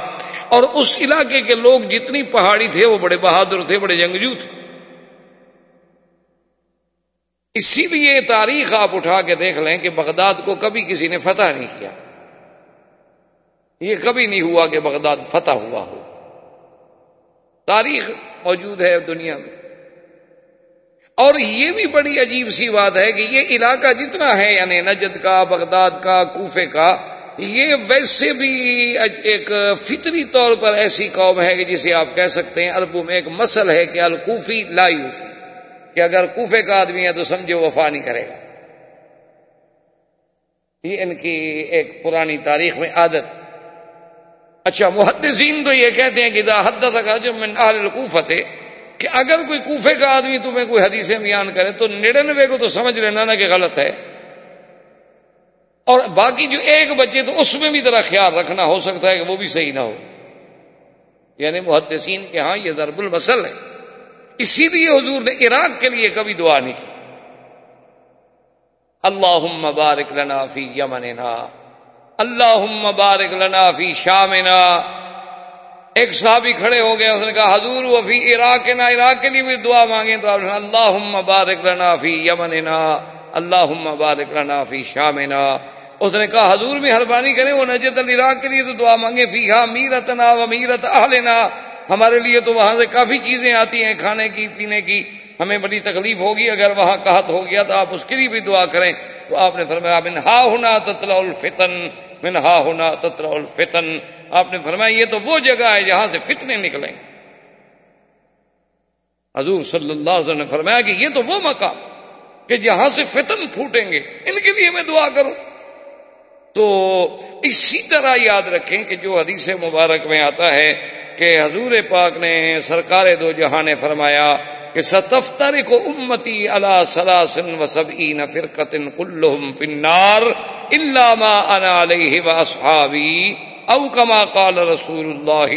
اور اس علاقے کے لوگ جتنی پہاڑی تھے وہ بڑے بہادر تھے، بڑے جنگجو تھے۔ اسی لیے تاریخ آپ اٹھا کے دیکھ لیں کہ بغداد کو کبھی کسی نے فتح نہیں کیا۔ یہ کبھی نہیں ہوا کہ بغداد فتح ہوا ہو۔ تاریخ موجود ہے دنیا میں۔ اور یہ بھی بڑی عجیب سی بات ہے کہ یہ علاقہ جتنا ہے یعنی نجد کا، بغداد کا، کوفے کا، یہ ویسے بھی ایک فطری طور پر ایسی قوم ہے کہ جسے آپ کہہ سکتے ہیں عربوں میں ایک مسل ہے کہ الکوفی لا یوفی۔ کہ اگر کوفے کا آدمی ہے تو سمجھو وفا نہیں کرے گا۔ یہ ان کی ایک پرانی تاریخ میں عادت۔ اچھا محدثین تو یہ کہتے ہیں کہ دا حد تک من اہل الکوفت ہے کہ اگر کوئی کوفے کا آدمی تمہیں کوئی حدیثیں بیان کرے تو نڑنوے کو تو سمجھ لینا نا کہ غلط ہے۔ اور باقی جو ایک بچے تو اس میں بھی ذرا خیال رکھنا ہو سکتا ہے کہ وہ بھی صحیح نہ ہو۔ یعنی محدثین کے ہاں یہ ضرب المسل ہے۔ اسی لیے حضور نے عراق کے لیے کبھی دعا نہیں کی۔ اللہ مبارک لنا فی یمننا۔ اللہ مبارک لنا فی شامنا۔ ایک صحابی کھڑے ہو گئے، اس نے کہا، حضور، وہ فی عراق نا عراق کے لیے بھی دعا مانگے تو آپ نے اللہ مبارک لنا فی یمننا اللہ مبارک لنا فی شامنا۔ اس نے کہا، حضور بھی مہربانی کریں، وہ نجد العراق کے لیے تو دعا مانگے فی ہا میرتنا و میرت اہلنا۔ ہمارے لیے تو وہاں سے کافی چیزیں آتی ہیں، کھانے کی، پینے کی، ہمیں بڑی تکلیف ہوگی، اگر وہاں قحط ہو گیا تو آپ اس کے لیے بھی دعا کریں۔ تو آپ نے فرمایا من ہا ہونا تطلع الفتن منہا ہونا تطلع الفتن۔ آپ نے فرمایا یہ تو وہ جگہ ہے جہاں سے فتنے نکلیں۔ حضور صلی اللہ علیہ وسلم نے فرمایا کہ یہ تو وہ مقام کہ جہاں سے فتن پھوٹیں گے، ان کے لیے میں دعا کروں۔ تو اسی طرح یاد رکھیں کہ جو حدیث مبارک میں آتا ہے کہ حضور پاک نے سرکار دو جہاں نے فرمایا کہ ستفتر کو امتی اللہ سلاسن و سب این فرقت کلحم فنار علامہ انا علیہ واصحابی او کما قال رسول اللہ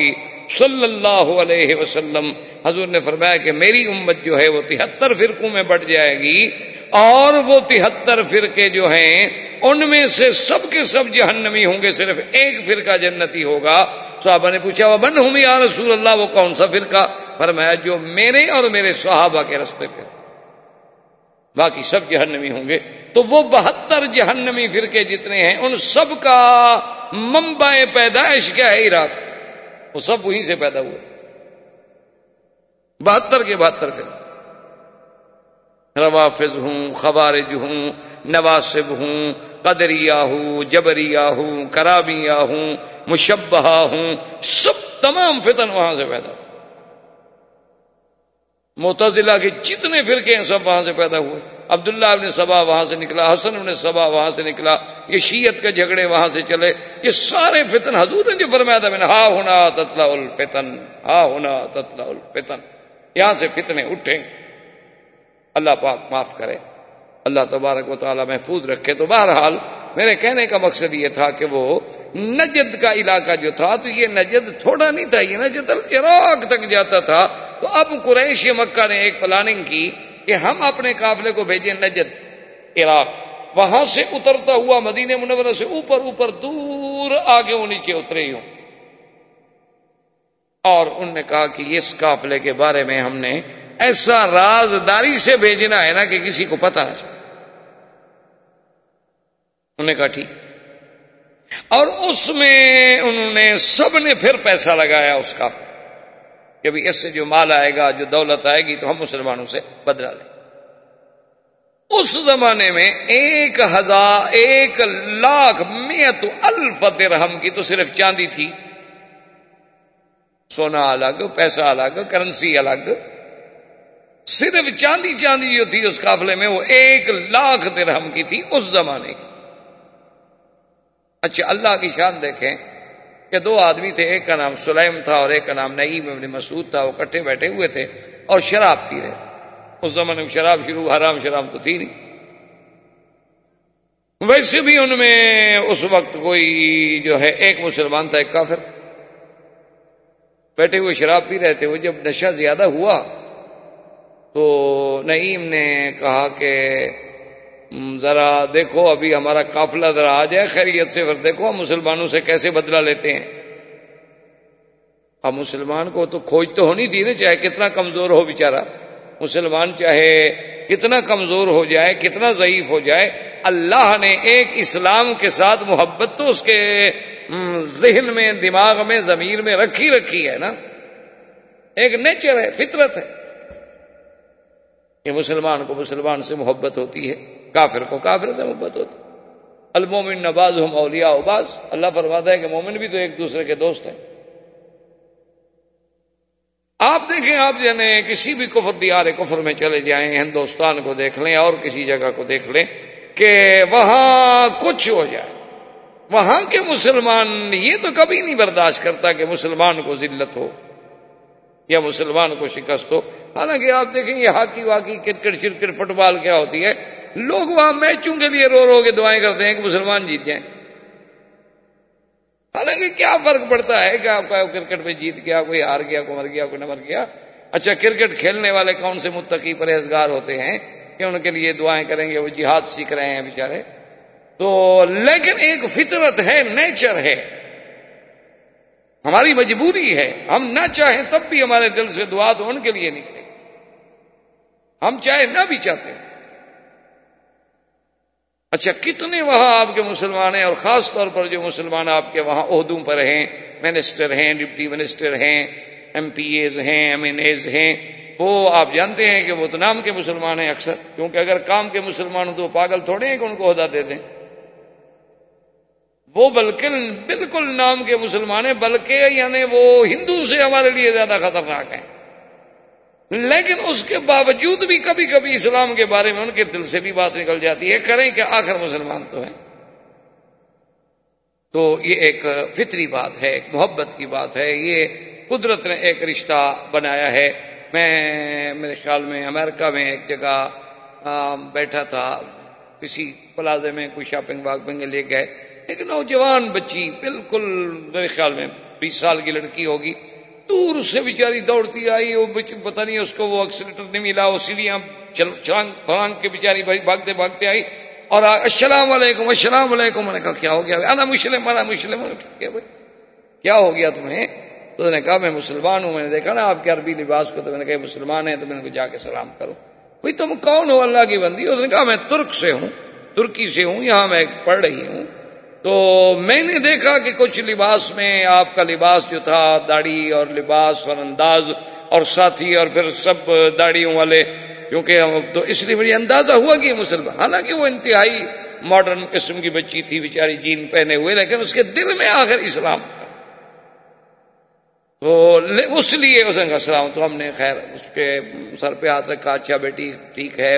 صلی اللہ علیہ وسلم، حضور نے فرمایا کہ میری امت جو ہے وہ تہتر فرقوں میں بٹ جائے گی اور وہ تہتر فرقے جو ہیں، ان میں سے سب کے سب جہنمی ہوں گے، صرف ایک فرقہ جنتی ہوگا۔ صحابہ نے پوچھا وہ بن ہوں یا رسول اللہ وہ کون سا فرقہ؟ فرمایا، جو میرے اور میرے صحابہ کے رستے پہ۔ باقی سب جہنمی ہوں گے۔ تو وہ بہتر جہنمی فرقے جتنے ہیں، ان سب کا ممبا پیدائش کیا ہے عراق۔ وہ سب وہیں سے پیدا ہوئے۔ بہتر کے بہتر فرقے روافظ ہوں خوارج ہوں نواسب ہوں قدریا ہوں جبریا ہوں کرابیا ہوں مشبہ ہوں سب تمام فتن وہاں سے پیدا ہوئے۔ متضلا کے جتنے فرقے ہیں سب وہاں سے پیدا ہوئے۔ عبداللہ ابن سبا وہاں سے نکلا، حسن ابن سبا وہاں سے نکلا، یہ شیعت کے جھگڑے وہاں سے چلے، یہ سارے فتن حضور نے جو فرمایا تھا، میں نے ہا ہونا تتلا الفتن ہا ہونا تتلا الفتن، یہاں سے فتنے اٹھیں، اللہ پاک معاف کرے، اللہ تبارک و تعالی محفوظ رکھے، تو بہرحال میرے کہنے کا مقصد یہ تھا کہ وہ نجد کا علاقہ جو تھا تو یہ نجد تھوڑا نہیں تھا، یہ نجد عراق تک جاتا تھا۔ تو اب قریش مکہ نے ایک پلاننگ کی کہ ہم اپنے قافلے کو بھیجیں نجد عراق۔ وہاں سے اترتا ہوا مدینہ منورہ سے اوپر اوپر دور آگے وہ نیچے اترے ہوں۔ اور ان نے کہا کہ اس قافلے کے بارے میں ہم نے ایسا رازداری سے بھیجنا ہے نا کہ کسی کو پتا نہ چلے۔ انہوں نے کہا ٹھیک۔ اور اس میں انہوں نے سب نے پھر پیسہ لگایا اس کا کہ بھی اس سے جو مال آئے گا، جو دولت آئے گی تو ہم مسلمانوں سے بدلا لیں۔ اس زمانے میں ایک ہزار، ایک لاکھ میت الف درہم کی تو صرف چاندی تھی۔ سونا الگ، پیسہ الگ، کرنسی الگ۔ صرف چاندی چاندی جو تھی اس قافلے میں وہ ایک لاکھ درہم کی تھی اس زمانے کی۔ اچھا اللہ کی شان دیکھیں کہ دو آدمی تھے، ایک کا نام سلیم تھا اور ایک کا نام نعیم ابن مسعود تھا، وہ کٹھے بیٹھے ہوئے تھے اور شراب پی رہے اس زمانے میں شراب شروع، حرام شراب تو تھی نہیں۔ ویسے بھی ان میں اس وقت کوئی جو ہے، ایک مسلمان تھا، ایک کافر۔ بیٹھے ہوئے شراب پی رہے تھے۔ وہ جب نشہ زیادہ ہوا تو نعیم نے کہا کہ ذرا دیکھو، ابھی ہمارا قافلہ ذرا آ جائے، خیریت سے پھر دیکھو ہم مسلمانوں سے کیسے بدلہ لیتے ہیں۔ اب مسلمان کو تو کھوج تو ہونی تھی نا، چاہے کتنا کمزور ہو بیچارہ۔ مسلمان چاہے کتنا کمزور ہو جائے، کتنا ضعیف ہو جائے، اللہ نے ایک اسلام کے ساتھ محبت تو اس کے ذہن میں، دماغ میں، ضمیر میں رکھی رکھی ہے نا۔ ایک نیچر ہے، فطرت ہے۔ یہ مسلمان کو مسلمان سے محبت ہوتی ہے۔ کافر کو کافر سے محبت ہوتی۔ المومن نباز ہم اولیا اباز اللہ فرماتا ہے کہ مومن بھی تو ایک دوسرے کے دوست ہیں۔ آپ دیکھیں، آپ جانے کسی بھی کفر، دیار کفر میں چلے جائیں، ہندوستان کو دیکھ لیں، اور کسی جگہ کو دیکھ لیں کہ وہاں کچھ ہو جائے۔ وہاں کے مسلمان یہ تو کبھی نہیں برداشت کرتا کہ مسلمان کو ذلت ہو یا مسلمان کو شکست ہو۔ حالانکہ آپ دیکھیں یہ ہاکی واکی، کرکٹ شرکٹ فٹ بال کیا ہوتی ہے۔ لوگ وہاں میچوں کے لیے رو رو کے دعائیں کرتے ہیں کہ مسلمان جیت جائیں۔ حالانکہ کیا فرق پڑتا ہے کہ آپ کا کرکٹ میں جیت گیا، کوئی ہار گیا، کوئی مر گیا، کوئی نہ مر گیا۔ اچھا کرکٹ کھیلنے والے کون سے متقی پرہیزگار ہوتے ہیں کہ ان کے لیے دعائیں کریں گے؟ وہ جہاد سیکھ رہے ہیں بےچارے تو لیکن ایک فطرت ہے، نیچر ہے۔ ہماری مجبوری ہے۔ ہم نہ چاہیں تب بھی ہمارے دل سے دعا تو ان کے لیے نکلے۔ ہم چاہے نہ بھی چاہتے۔ ہیں اچھا کتنے وہاں آپ کے مسلمان ہیں اور خاص طور پر جو مسلمان آپ کے وہاں عہدوں پر ہیں، منسٹر ہیں، ڈپٹی منسٹر ہیں، ایم پی ایز ہیں، ایم این ایز ہیں، وہ آپ جانتے ہیں کہ وہ تو نام کے مسلمان ہیں اکثر، کیونکہ اگر کام کے مسلمان ہوں تو پاگل تھوڑے ہیں کہ ان کو عہدہ دے دیں۔ وہ بلکہ بالکل نام کے مسلمان ہیں، بلکہ یعنی وہ ہندو سے ہمارے لیے زیادہ خطرناک ہیں۔ لیکن اس کے باوجود بھی کبھی کبھی اسلام کے بارے میں ان کے دل سے بھی بات نکل جاتی ہے، کریں کہ آخر مسلمان تو ہیں۔ تو یہ ایک فطری بات ہے، ایک محبت کی بات ہے۔ یہ قدرت نے ایک رشتہ بنایا ہے۔ میں، میرے خیال میں امریکہ میں ایک جگہ بیٹھا تھا۔ کسی پلازے میں کوئی شاپنگ واپنگ لے گئے۔ ایک نوجوان بچی، بالکل میرے خیال میں بیس سال کی لڑکی ہوگی۔ دور سے بیچاری دوڑتی آئی، وہ پتہ نہیں اس کو وہ ایکسیلیٹر نہیں ملا، وہ سیڑھیاں پھلانگ کے بیچاری بھاگتے بھاگتے آئی اور السلام علیکم السلام علیکم، میں نے کہا، کیا ہو گیا؟ انا مسلم انا مسلم. کیا ہو گیا تمہیں؟ تو نے کہا، میں مسلمان ہوں. میں نے دیکھا نا، آپ کے عربی لباس کو تو میں نے کہا مسلمان ہیں، تو میں نے جا کے سلام کروں بھائی تم کون ہو؟ اللہ کی بندی اس نے کہا، میں ترک سے ہوں، ترکی سے ہوں، یہاں میں پڑھ رہی ہوں تو میں نے دیکھا کہ کچھ لباس میں آپ کا لباس جو تھا، داڑھی اور لباس اور انداز اور ساتھی اور پھر سب داڑیوں والے، کیونکہ تو اس لیے مجھے اندازہ ہوا کہ مسلمان، حالانکہ وہ انتہائی ماڈرن قسم کی بچی تھی، بیچاری جین پہنے ہوئے، لیکن اس کے دل میں آخر اسلام تھا۔ تو اس لیے اس نے السلام تو ہم نے خیر، اس کے سر پہ ہاتھ رکھا اچھا بیٹی، ٹھیک ہے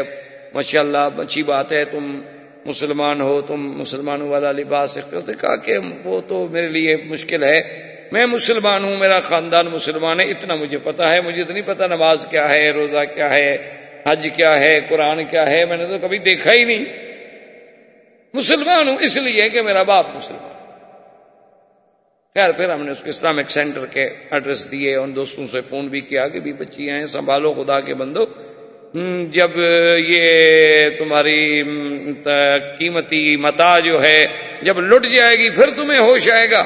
ماشاء اللہ اچھی بات ہے، تم مسلمان ہو، تم مسلمانوں والا لباس کہا کہ وہ تو میرے لیے مشکل ہے۔ میں مسلمان ہوں، میرا خاندان مسلمان ہے، اتنا مجھے پتا ہے، مجھے تو نہیں پتا نماز کیا ہے، روزہ کیا ہے، حج کیا ہے، قرآن کیا ہے۔ میں نے تو کبھی دیکھا ہی نہیں۔ مسلمان ہوں اس لیے کہ میرا باپ مسلمان۔ خیر، پھر ہم نے اس کو اسلامک سینٹر کے ایڈریس دیے ان دوستوں سے فون بھی کیا کہ بھی بچی ہیں، سنبھالو خدا کے بندو۔ جب یہ تمہاری قیمتی متا جو ہے جب لٹ جائے گی، پھر تمہیں ہوش آئے گا۔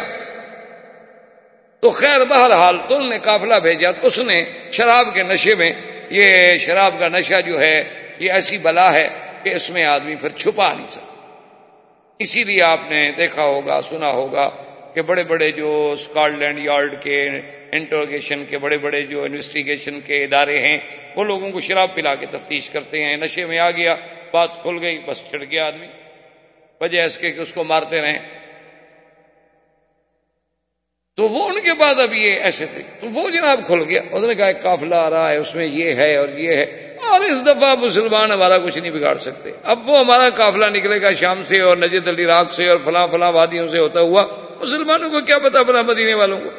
تو خیر، بہرحال تم نے قافلہ بھیجا، تو اس نے شراب کے نشے میں، یہ شراب کا نشہ جو ہے، یہ ایسی بلا ہے کہ اس میں آدمی پھر چھپا نہیں سکتا۔ اسی لیے آپ نے دیکھا ہوگا، سنا ہوگا کہ بڑے بڑے جو اسکاٹ لینڈ یارڈ کے انٹروگیشن کے بڑے بڑے جو انویسٹیگیشن کے ادارے ہیں، وہ لوگوں کو شراب پلا کے تفتیش کرتے ہیں۔ نشے میں آ گیا، بات کھل گئی، بس چڑھ گیا آدمی۔ وجہ اس کے کہ اس کو مارتے رہیں۔ تو وہ ان کے بعد اب یہ ایسے تھے۔ تو وہ جناب کھل گیا۔ اس نے کہا کافلا آ رہا ہے، اس میں یہ ہے اور یہ ہے۔ اور اس دفعہ مسلمان ہمارا کچھ نہیں بگاڑ سکتے۔ اب وہ ہمارا قافلہ نکلے گا شام سے اور نجد علی راک سے اور فلاں فلاں وادیوں سے ہوتا ہوا۔ مسلمانوں کو کیا پتا بنا مدینے والوں کو۔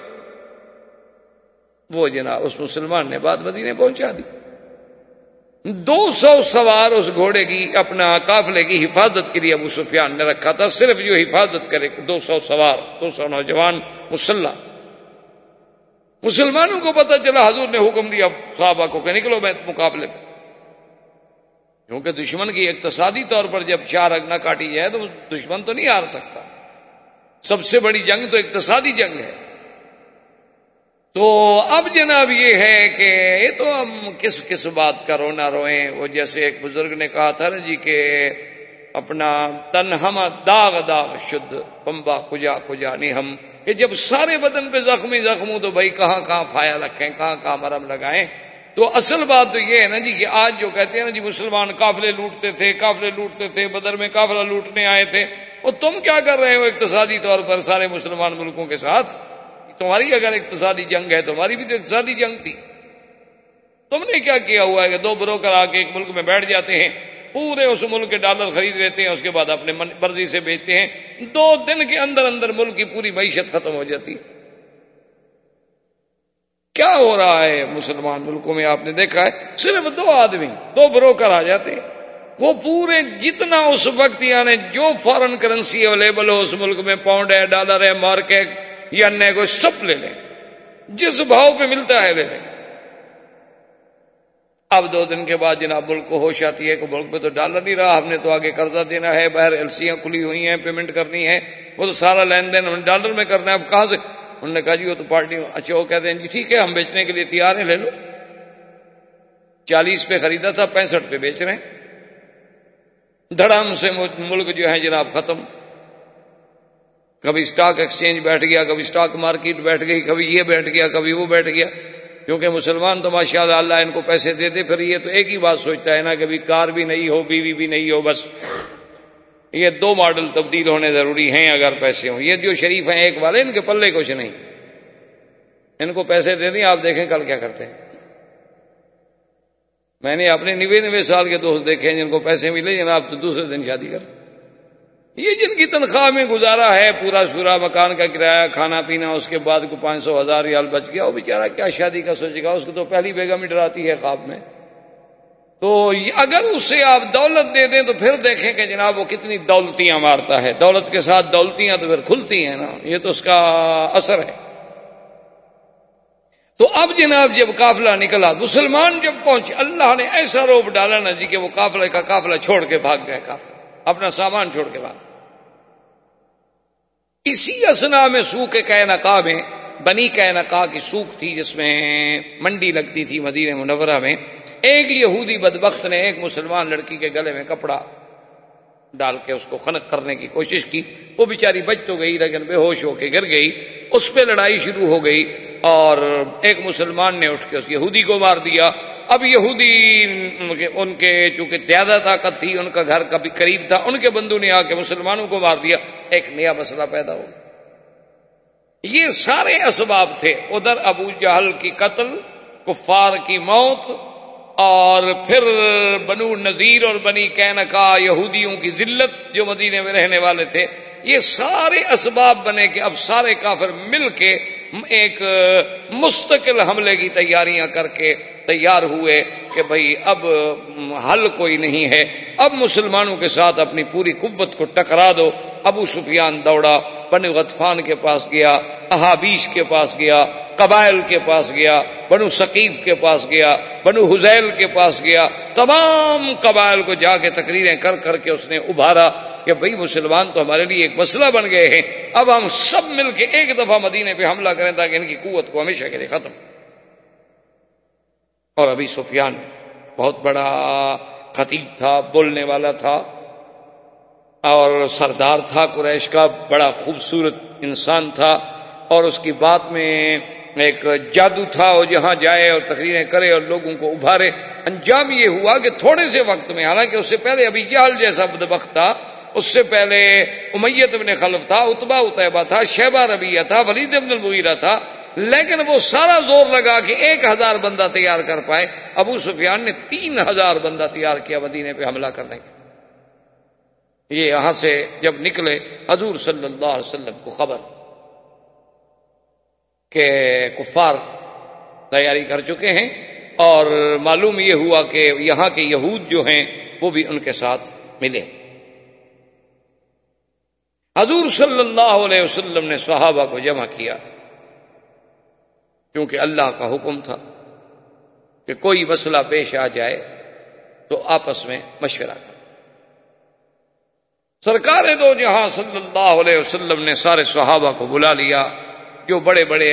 وہ جناب، اس مسلمان نے بات مدینے پہنچا دی۔ دو سو سوار اس گھوڑے کی، اپنا قافلے کی حفاظت کے لیے ابو سفیان نے رکھا تھا۔ صرف جو حفاظت کرے، دو سو سوار، دو سو نوجوان مسلح۔ مسلمانوں کو پتا چلا، حضور نے حکم دیا، صحابہ کو کہ نکلو میں مقابلے پہ کیونکہ دشمن کی اقتصادی طور پر جب چار اگنا کاٹی جائے تو دشمن تو نہیں ہار سکتا۔ سب سے بڑی جنگ تو اقتصادی جنگ ہے۔ تو اب جناب یہ ہے کہ یہ تو ہم کس کس بات کا رونا روئیں۔ وہ جیسے ایک بزرگ نے کہا تھا نا جی کہ اپنا تن ہم داغ داغ شدھ پمبا کجا کجا نہیں ہم۔ کہ جب سارے بدن پہ زخمی زخم تو بھائی کہاں کہاں پھایا رکھیں، کہاں کہاں مرم لگائیں۔ تو اصل بات تو یہ ہے نا جی کہ آج جو کہتے ہیں نا جی مسلمان قافلے لوٹتے تھے، قافلے لوٹتے تھے، بدر میں قافلہ لوٹنے آئے تھے۔ وہ تم کیا کر رہے ہو اقتصادی طور پر سارے مسلمان ملکوں کے ساتھ؟ تمہاری اگر اقتصادی جنگ ہے، تمہاری بھی تو اقتصادی جنگ تھی۔ تم نے کیا کیا ہوا ہے کہ دو بروکر آ کے ایک ملک میں بیٹھ جاتے ہیں، پورے اس ملک کے ڈالر خرید لیتے ہیں، اس کے بعد اپنے مرضی سے بیچتے ہیں۔ دو دن کے اندر اندر ملک کی پوری معیشت ختم ہو جاتی۔ کیا ہو رہا ہے مسلمان ملکوں میں؟ آپ نے دیکھا ہے، صرف دو آدمی، دو بروکر آ جاتے ہیں۔ وہ پورے جتنا اس وقت یعنی جو فارن کرنسی اویلیبل ہو اس ملک میں پاؤنڈ ہے ڈالر ہے مارکیٹ یا نئے کو سب لے لیں۔ جس بھاؤ پہ ملتا ہے لے لیں۔ اب دو دن کے بعد جناب ملک کو ہوش آتی ہے کہ ملک پہ تو ڈالر نہیں رہا، ہم نے تو آگے قرضہ دینا ہے، باہر ایل سیاں کھلی ہوئی ہیں پیمنٹ کرنی ہے، وہ تو سارا لین دین ہم ڈالر میں کرنا ہے۔ اب کہاں سے؟ انہوں نے کہا جی وہ تو پارٹی اچھا وہ کہتے ہیں جی ٹھیک ہے، ہم بیچنے کے لیے تیار ہیں، لے لو۔ چالیس پہ خریدا تھا، پینسٹھ پہ بیچ رہے ہیں۔ دھڑام سے ملک جو ہے جناب ختم۔ کبھی اسٹاک ایکسچینج بیٹھ گیا، کبھی اسٹاک مارکیٹ بیٹھ گئی، کبھی یہ بیٹھ گیا، کبھی وہ بیٹھ گیا۔ کیونکہ مسلمان تو ماشاء اللہ اللہ ان کو پیسے دے دے، پھر یہ تو ایک ہی بات سوچتا ہے نا کہ کار بھی نہیں ہو، بیوی بھی نہیں ہو، بس۔ یہ دو ماڈل تبدیل ہونے ضروری ہیں اگر پیسے ہوں۔ یہ جو شریف ہیں ایک والے، ان کے پلے کچھ نہیں۔ ان کو پیسے دے دیں، آپ دیکھیں کل کیا کرتے ہیں۔ میں نے اپنے نوے نوے سال کے دوست دیکھے ہیں جن کو پیسے ملے، جناب تو دوسرے دن شادی کر۔ یہ جن کی تنخواہ میں گزارا ہے، پورا سورا مکان کا کرایہ، کھانا پینا، اس کے بعد کو پانچ سو ہزار ریال بچ گیا۔ وہ بےچارا کیا شادی کا سوچے گا؟ اس کو تو پہلی بیگم ڈراتی ہے خواب میں۔ تو اگر اسے آپ دولت دے دیں تو پھر دیکھیں کہ جناب وہ کتنی دولتیاں مارتا ہے۔ دولت کے ساتھ دولتیاں تو پھر کھلتی ہیں نا۔ یہ تو اس کا اثر ہے۔ تو اب جناب جب قافلہ نکلا، مسلمان جب پہنچے، اللہ نے ایسا روپ ڈالا نا جی کہ وہ قافلے کا قافلہ چھوڑ کے بھاگ گئے، قافلہ، اپنا سامان چھوڑ کے بھاگ اسی اسنا میں سو کے کہ نقا میں، بنی کہ نقا کی سوکھ تھی جس میں منڈی لگتی تھی مدینہ منورہ میں۔ ایک یہودی بدبخت نے، ایک مسلمان لڑکی کے گلے میں کپڑا ڈال کے اس کو خنق کرنے کی کوشش کی۔ وہ بیچاری بچ تو گئی لیکن بے ہوش ہو کے گر گئی۔ اس پہ لڑائی شروع ہو گئی اور ایک مسلمان نے اٹھ کے اس یہودی کو مار دیا۔ اب یہودی ان کے چونکہ زیادہ طاقت تھی، ان کا گھر کبھی قریب تھا، ان کے بندو نے آ کے مسلمانوں کو مار دیا۔ ایک نیا مسئلہ پیدا ہو۔ یہ سارے اسباب تھے۔ ادھر ابو جہل کی قتل، کفار کی موت اور پھر بنو نذیر اور بنی کینکا یہودیوں کی ذلت جو مدینے میں رہنے والے تھے، یہ سارے اسباب بنے کہ اب سارے کافر مل کے ایک مستقل حملے کی تیاریاں کر کے تیار ہوئے کہ بھائی اب حل کوئی نہیں ہے۔ اب مسلمانوں کے ساتھ اپنی پوری قوت کو ٹکرا دو۔ ابو سفیان دوڑا، بنو غطفان کے پاس گیا، احابیش کے پاس گیا، قبائل کے پاس گیا، بنو ثقیف کے پاس گیا، بنو حزیل کے پاس گیا۔ تمام قبائل کو جا کے تقریریں کر کر کے اس نے ابھارا کہ بھائی مسلمان تو ہمارے لیے ایک مسئلہ بن گئے ہیں۔ اب ہم سب مل کے ایک دفعہ مدینے پہ حملہ کریں تاکہ ان کی قوت کو ہمیشہ کے لیے ختم۔ اور ابھی سفیان بہت بڑا خطیب تھا، بولنے والا تھا اور سردار تھا قریش کا، بڑا خوبصورت انسان تھا اور اس کی بات میں ایک جادو تھا، وہ جہاں جائے اور تقریریں کرے اور لوگوں کو ابھارے۔ انجام یہ ہوا کہ تھوڑے سے وقت میں، حالانکہ اس سے پہلے ابھی جال جیسا بدبخت تھا، اس سے پہلے امیت ابن خلف تھا اتبا اتبا تھا شہبہ ربیہ تھا، ولید ابن المغیرہ تھا لیکن وہ سارا زور لگا کہ ایک ہزار بندہ تیار کر پائے۔ ابو سفیان نے تین ہزار بندہ تیار کیا مدینے پہ حملہ کرنے۔ کے یہ یہاں سے جب نکلے حضور صلی اللہ علیہ وسلم کو خبر کہ کفار تیاری کر چکے ہیں اور معلوم یہ ہوا کہ یہاں کے یہود جو ہیں وہ بھی ان کے ساتھ ملے۔ حضور صلی اللہ علیہ وسلم نے صحابہ کو جمع کیا۔ کیونکہ اللہ کا حکم تھا کہ کوئی مسئلہ پیش آ جائے تو آپس میں مشورہ کر سرکار دو جہاں صلی اللہ علیہ وسلم نے سارے صحابہ کو بلا لیا، جو بڑے بڑے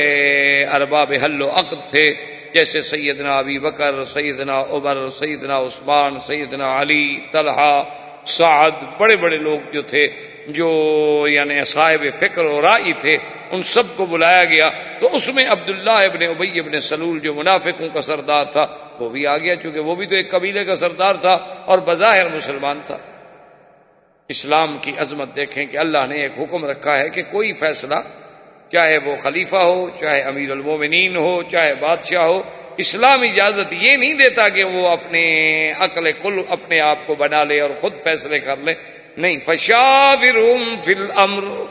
ارباب حل و عقد تھے، جیسے سیدنا ابی بکر، سیدنا عمر، سیدنا عثمان، سیدنا علی، طلحہ سعد، بڑے بڑے لوگ جو تھے، جو یعنی صاحب فکر اور رائی تھے، ان سب کو بلایا گیا۔ تو اس میں عبداللہ ابن ابئی ابن سلول جو منافقوں کا سردار تھا، وہ بھی آ گیا، چونکہ وہ بھی تو ایک قبیلے کا سردار تھا اور بظاہر مسلمان تھا۔ اسلام کی عظمت دیکھیں کہ اللہ نے ایک حکم رکھا ہے کہ کوئی فیصلہ، چاہے وہ خلیفہ ہو، چاہے امیر المومنین ہو، چاہے بادشاہ ہو اسلام اجازت یہ نہیں دیتا کہ وہ اپنے عقل کل اپنے آپ کو بنا لے اور خود فیصلے کر لے۔ نہیں فشاور فل امر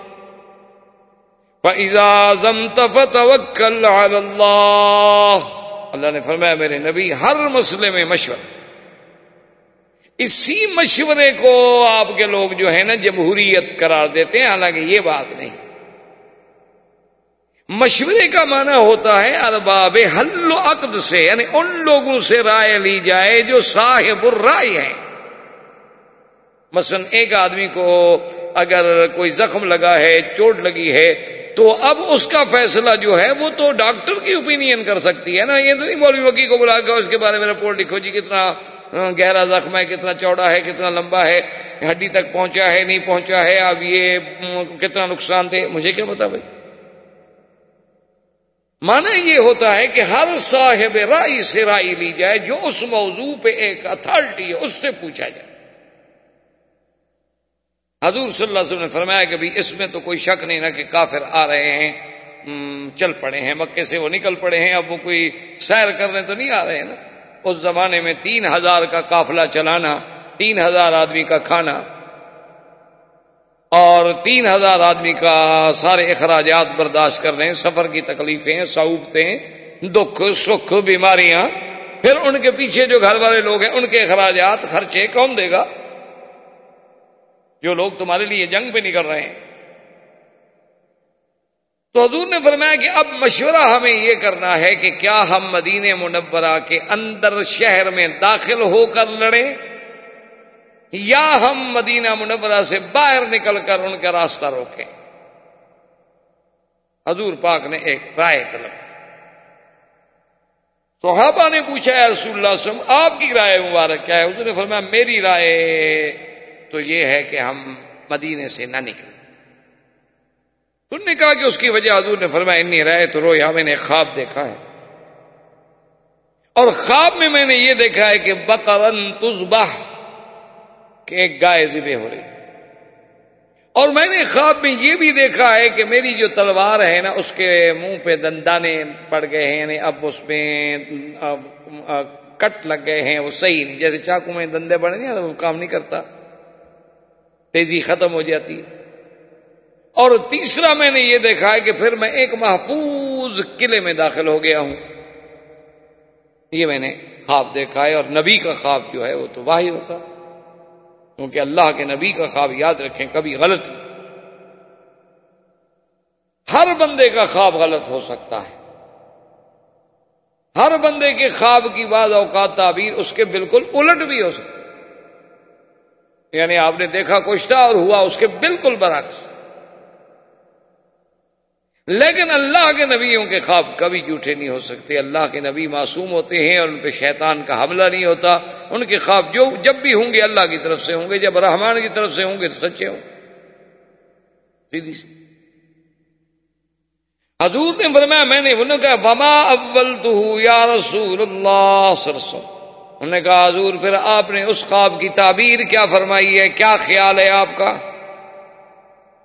فتوکل اللہ اللہ نے فرمایا، میرے نبی، ہر مسئلے میں مشورہ۔ اسی مشورے کو آپ کے لوگ جو ہے نا، جمہوریت قرار دیتے ہیں۔ حالانکہ یہ بات نہیں۔ مشورے کا معنی ہوتا ہے ارباب حل و عقد سے یعنی ان لوگوں سے رائے لی جائے جو صاحب الرائے ہیں۔ مثلا ایک آدمی کو اگر کوئی زخم لگا ہے، چوٹ لگی ہے، تو اب اس کا فیصلہ جو ہے وہ تو ڈاکٹر کی اوپینین کر سکتی ہے نا۔ یہ تو نہیں مولوی وکی کو بلا کر اس کے بارے میں رپورٹ لکھو جی کتنا گہرا زخم ہے، کتنا چوڑا ہے، کتنا لمبا ہے، ہڈی تک پہنچا ہے، نہیں پہنچا ہے، اب یہ کتنا نقصان دے مجھے کیا بتا بھائی؟ مانا یہ ہوتا ہے کہ ہر صاحب رائی سے رائی لی جائے، جو اس موضوع پہ ایک اتھارٹی ہے، اس سے پوچھا جائے۔ حضور صلی اللہ علیہ وسلم نے فرمایا کہ بھی اس میں تو کوئی شک نہیں نا کہ کافر آ رہے ہیں چل پڑے ہیں، مکے سے وہ نکل پڑے ہیں، اب وہ کوئی سیر کرنے تو نہیں آ رہے ہیں نا۔ اس زمانے میں تین ہزار کا قافلہ چلانا، تین ہزار آدمی کا کھانا اور تین ہزار آدمی کا سارے اخراجات برداشت کر رہے ہیں، سفر کی تکلیفیں سعوبتیں دکھ، سکھ، بیماریاں۔ پھر ان کے پیچھے جو گھر والے لوگ ہیں، ان کے اخراجات، خرچے کون دے گا؟ جو لوگ تمہارے لیے جنگ پہ نکل رہے ہیں۔ تو حضور نے فرمایا کہ اب مشورہ ہمیں یہ کرنا ہے کہ کیا ہم مدینہ منورہ کے اندر شہر میں داخل ہو کر لڑیں؟ یا ہم مدینہ منورہ سے باہر نکل کر ان کا راستہ روکیں۔ حضور پاک نے ایک رائے طلب صحابہ نے پوچھا ہے رسول اللہ وسلم، آپ کی رائے مبارک کیا ہے؟ حضور نے فرمایا، میری رائے تو یہ ہے کہ ہم مدینے سے نہ نکلیں۔ تم نے کہا کہ اس کی وجہ حضور نے فرمایا، انی رائے تو رویا ہاں، میں نے خواب دیکھا ہے۔ اور خواب میں میں نے یہ دیکھا ہے کہ بقرن تزبہ کہ ایک گائے ذبح ہو رہی۔ اور میں نے خواب میں یہ بھی دیکھا ہے کہ میری جو تلوار ہے نا، اس کے منہ پہ دندانے پڑ گئے ہیں یعنی اب اس میں کٹ لگ گئے ہیں، وہ صحیح نہیں۔ جیسے چاقو میں دندے پڑے نہیں وہ کام نہیں کرتا۔ تیزی ختم ہو جاتی اور تیسرا میں نے یہ دیکھا ہے کہ پھر میں ایک محفوظ قلعے میں داخل ہو گیا ہوں۔ یہ میں نے خواب دیکھا ہے اور نبی کا خواب جو ہے وہ تو واہی ہوتا۔ کیونکہ اللہ کے نبی کا خواب یاد رکھیں، کبھی غلط نہیں۔ ہر بندے کا خواب غلط ہو سکتا ہے۔ ہر بندے کے خواب کی بعض اوقات تعبیر اس کے بالکل الٹ بھی ہو سکتی یعنی آپ نے دیکھا کچھ تھا اور ہوا اس کے بالکل برعکس۔ لیکن اللہ کے نبیوں کے خواب کبھی جھوٹے نہیں ہو سکتے۔ اللہ کے نبی معصوم ہوتے ہیں اور ان پہ شیطان کا حملہ نہیں ہوتا۔ ان کے خواب جو جب بھی ہوں گے اللہ کی طرف سے ہوں گے، جب رحمان کی طرف سے ہوں گے تو سچے ہوں۔ سیدھی سی۔ حضور نے فرمایا، میں نے، انہوں نے کہا، وما اول تو یا رسول اللہ سرسو انہوں نے کہا، حضور، پھر آپ نے اس خواب کی تعبیر کیا فرمائی ہے؟ کیا خیال ہے آپ کا؟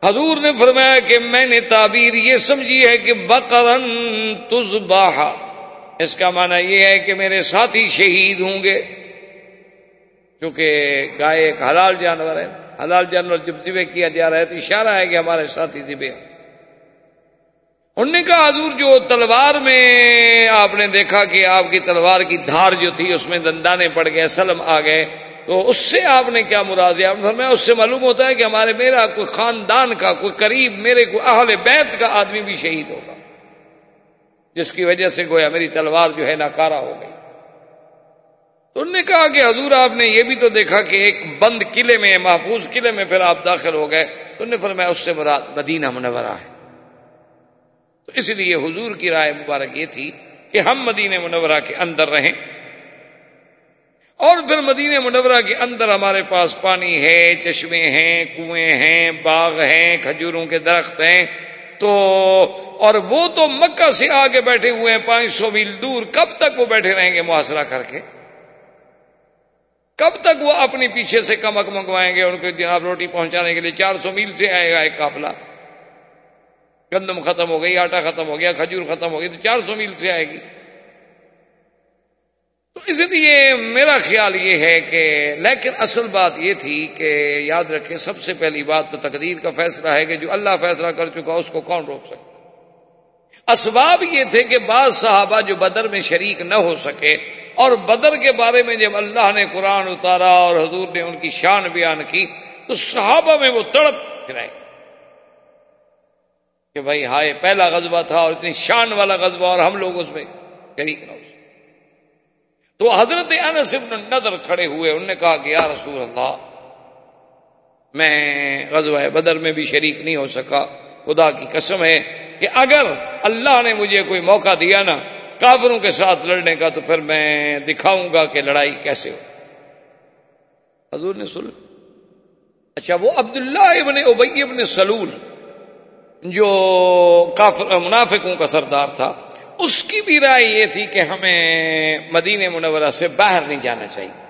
حضور نے فرمایا کہ میں نے تعبیر یہ سمجھی ہے کہ بقرن تزباہ اس کا معنی یہ ہے کہ میرے ساتھی شہید ہوں گے کیونکہ گائے ایک حلال جانور ہے۔ حلال جانور جب ذبح کیا جا رہا ہے تو اشارہ ہے کہ ہمارے ساتھی ذبح انہوں نے کہا، حضور جو تلوار میں آپ نے دیکھا کہ آپ کی تلوار کی دھار جو تھی، اس میں دندانے پڑ گئے، سلم آ گئے۔ تو اس سے آپ نے کیا مراد دیا میں اس سے معلوم ہوتا ہے کہ ہمارے میرا کوئی خاندان کا، کوئی قریب میرے کو اہل بیت کا آدمی بھی شہید ہوگا۔ جس کی وجہ سے گویا میری تلوار جو ہے ناکارا ہو گئی۔ تو انہوں نے کہا کہ حضور، آپ نے یہ بھی تو دیکھا کہ ایک بند قلعے میں، محفوظ قلعے میں پھر آپ داخل ہو گئے۔ تو انہوں نے فرمایا، اس سے مراد مدینہ منورہ ہے۔ تو اس لیے حضور کی رائے مبارک یہ تھی کہ ہم مدینہ منورہ کے اندر رہیں۔ اور پھر مدینہ منورہ کے اندر ہمارے پاس پانی ہے، چشمے ہیں، کنویں ہیں، باغ ہیں، کھجوروں کے درخت ہیں۔ تو اور وہ تو مکہ سے آگے بیٹھے ہوئے ہیں، پانچ سو میل دور۔ کب تک وہ بیٹھے رہیں گے محاصرہ کر کے؟ کب تک وہ اپنی پیچھے سے کمک منگوائیں گے ان کو جناب روٹی پہنچانے کے لیے چار سو میل سے آئے گا ایک قافلہ؟ گندم ختم ہو گئی، آٹا ختم ہو گیا، کھجور ختم ہو گئی، تو چار سو میل سے آئے گی۔ تو اس لیے میرا خیال یہ ہے کہ لیکن اصل بات یہ تھی کہ یاد رکھیں سب سے پہلی بات تو تقدیر کا فیصلہ ہے کہ جو اللہ فیصلہ کر چکا اس کو کون روک سکتا اسباب یہ تھے کہ بعض صحابہ جو بدر میں شریک نہ ہو سکے اور بدر کے بارے میں جب اللہ نے قرآن اتارا اور حضور نے ان کی شان بیان کی تو صحابہ میں وہ تڑپ پھرائے کہ بھائی ہائے پہلا غزوہ تھا اور اتنی شان والا غزوہ اور ہم لوگ اس میں شریک نہ ہو سکے۔ تو حضرت انس ابن نظر کھڑے ہوئے، انہوں نے کہا کہ یا رسول اللہ، میں غزوہ بدر میں بھی شریک نہیں ہو سکا۔ خدا کی قسم ہے کہ اگر اللہ نے مجھے کوئی موقع دیا نا کافروں کے ساتھ لڑنے کا، تو پھر میں دکھاؤں گا کہ لڑائی کیسے ہو۔ حضور نے سن اچھا وہ عبداللہ ابن ابئی ابن سلول، جو کافر، منافقوں کا سردار تھا اس کی بھی رائے یہ تھی کہ ہمیں مدینہ منورہ سے باہر نہیں جانا چاہیے۔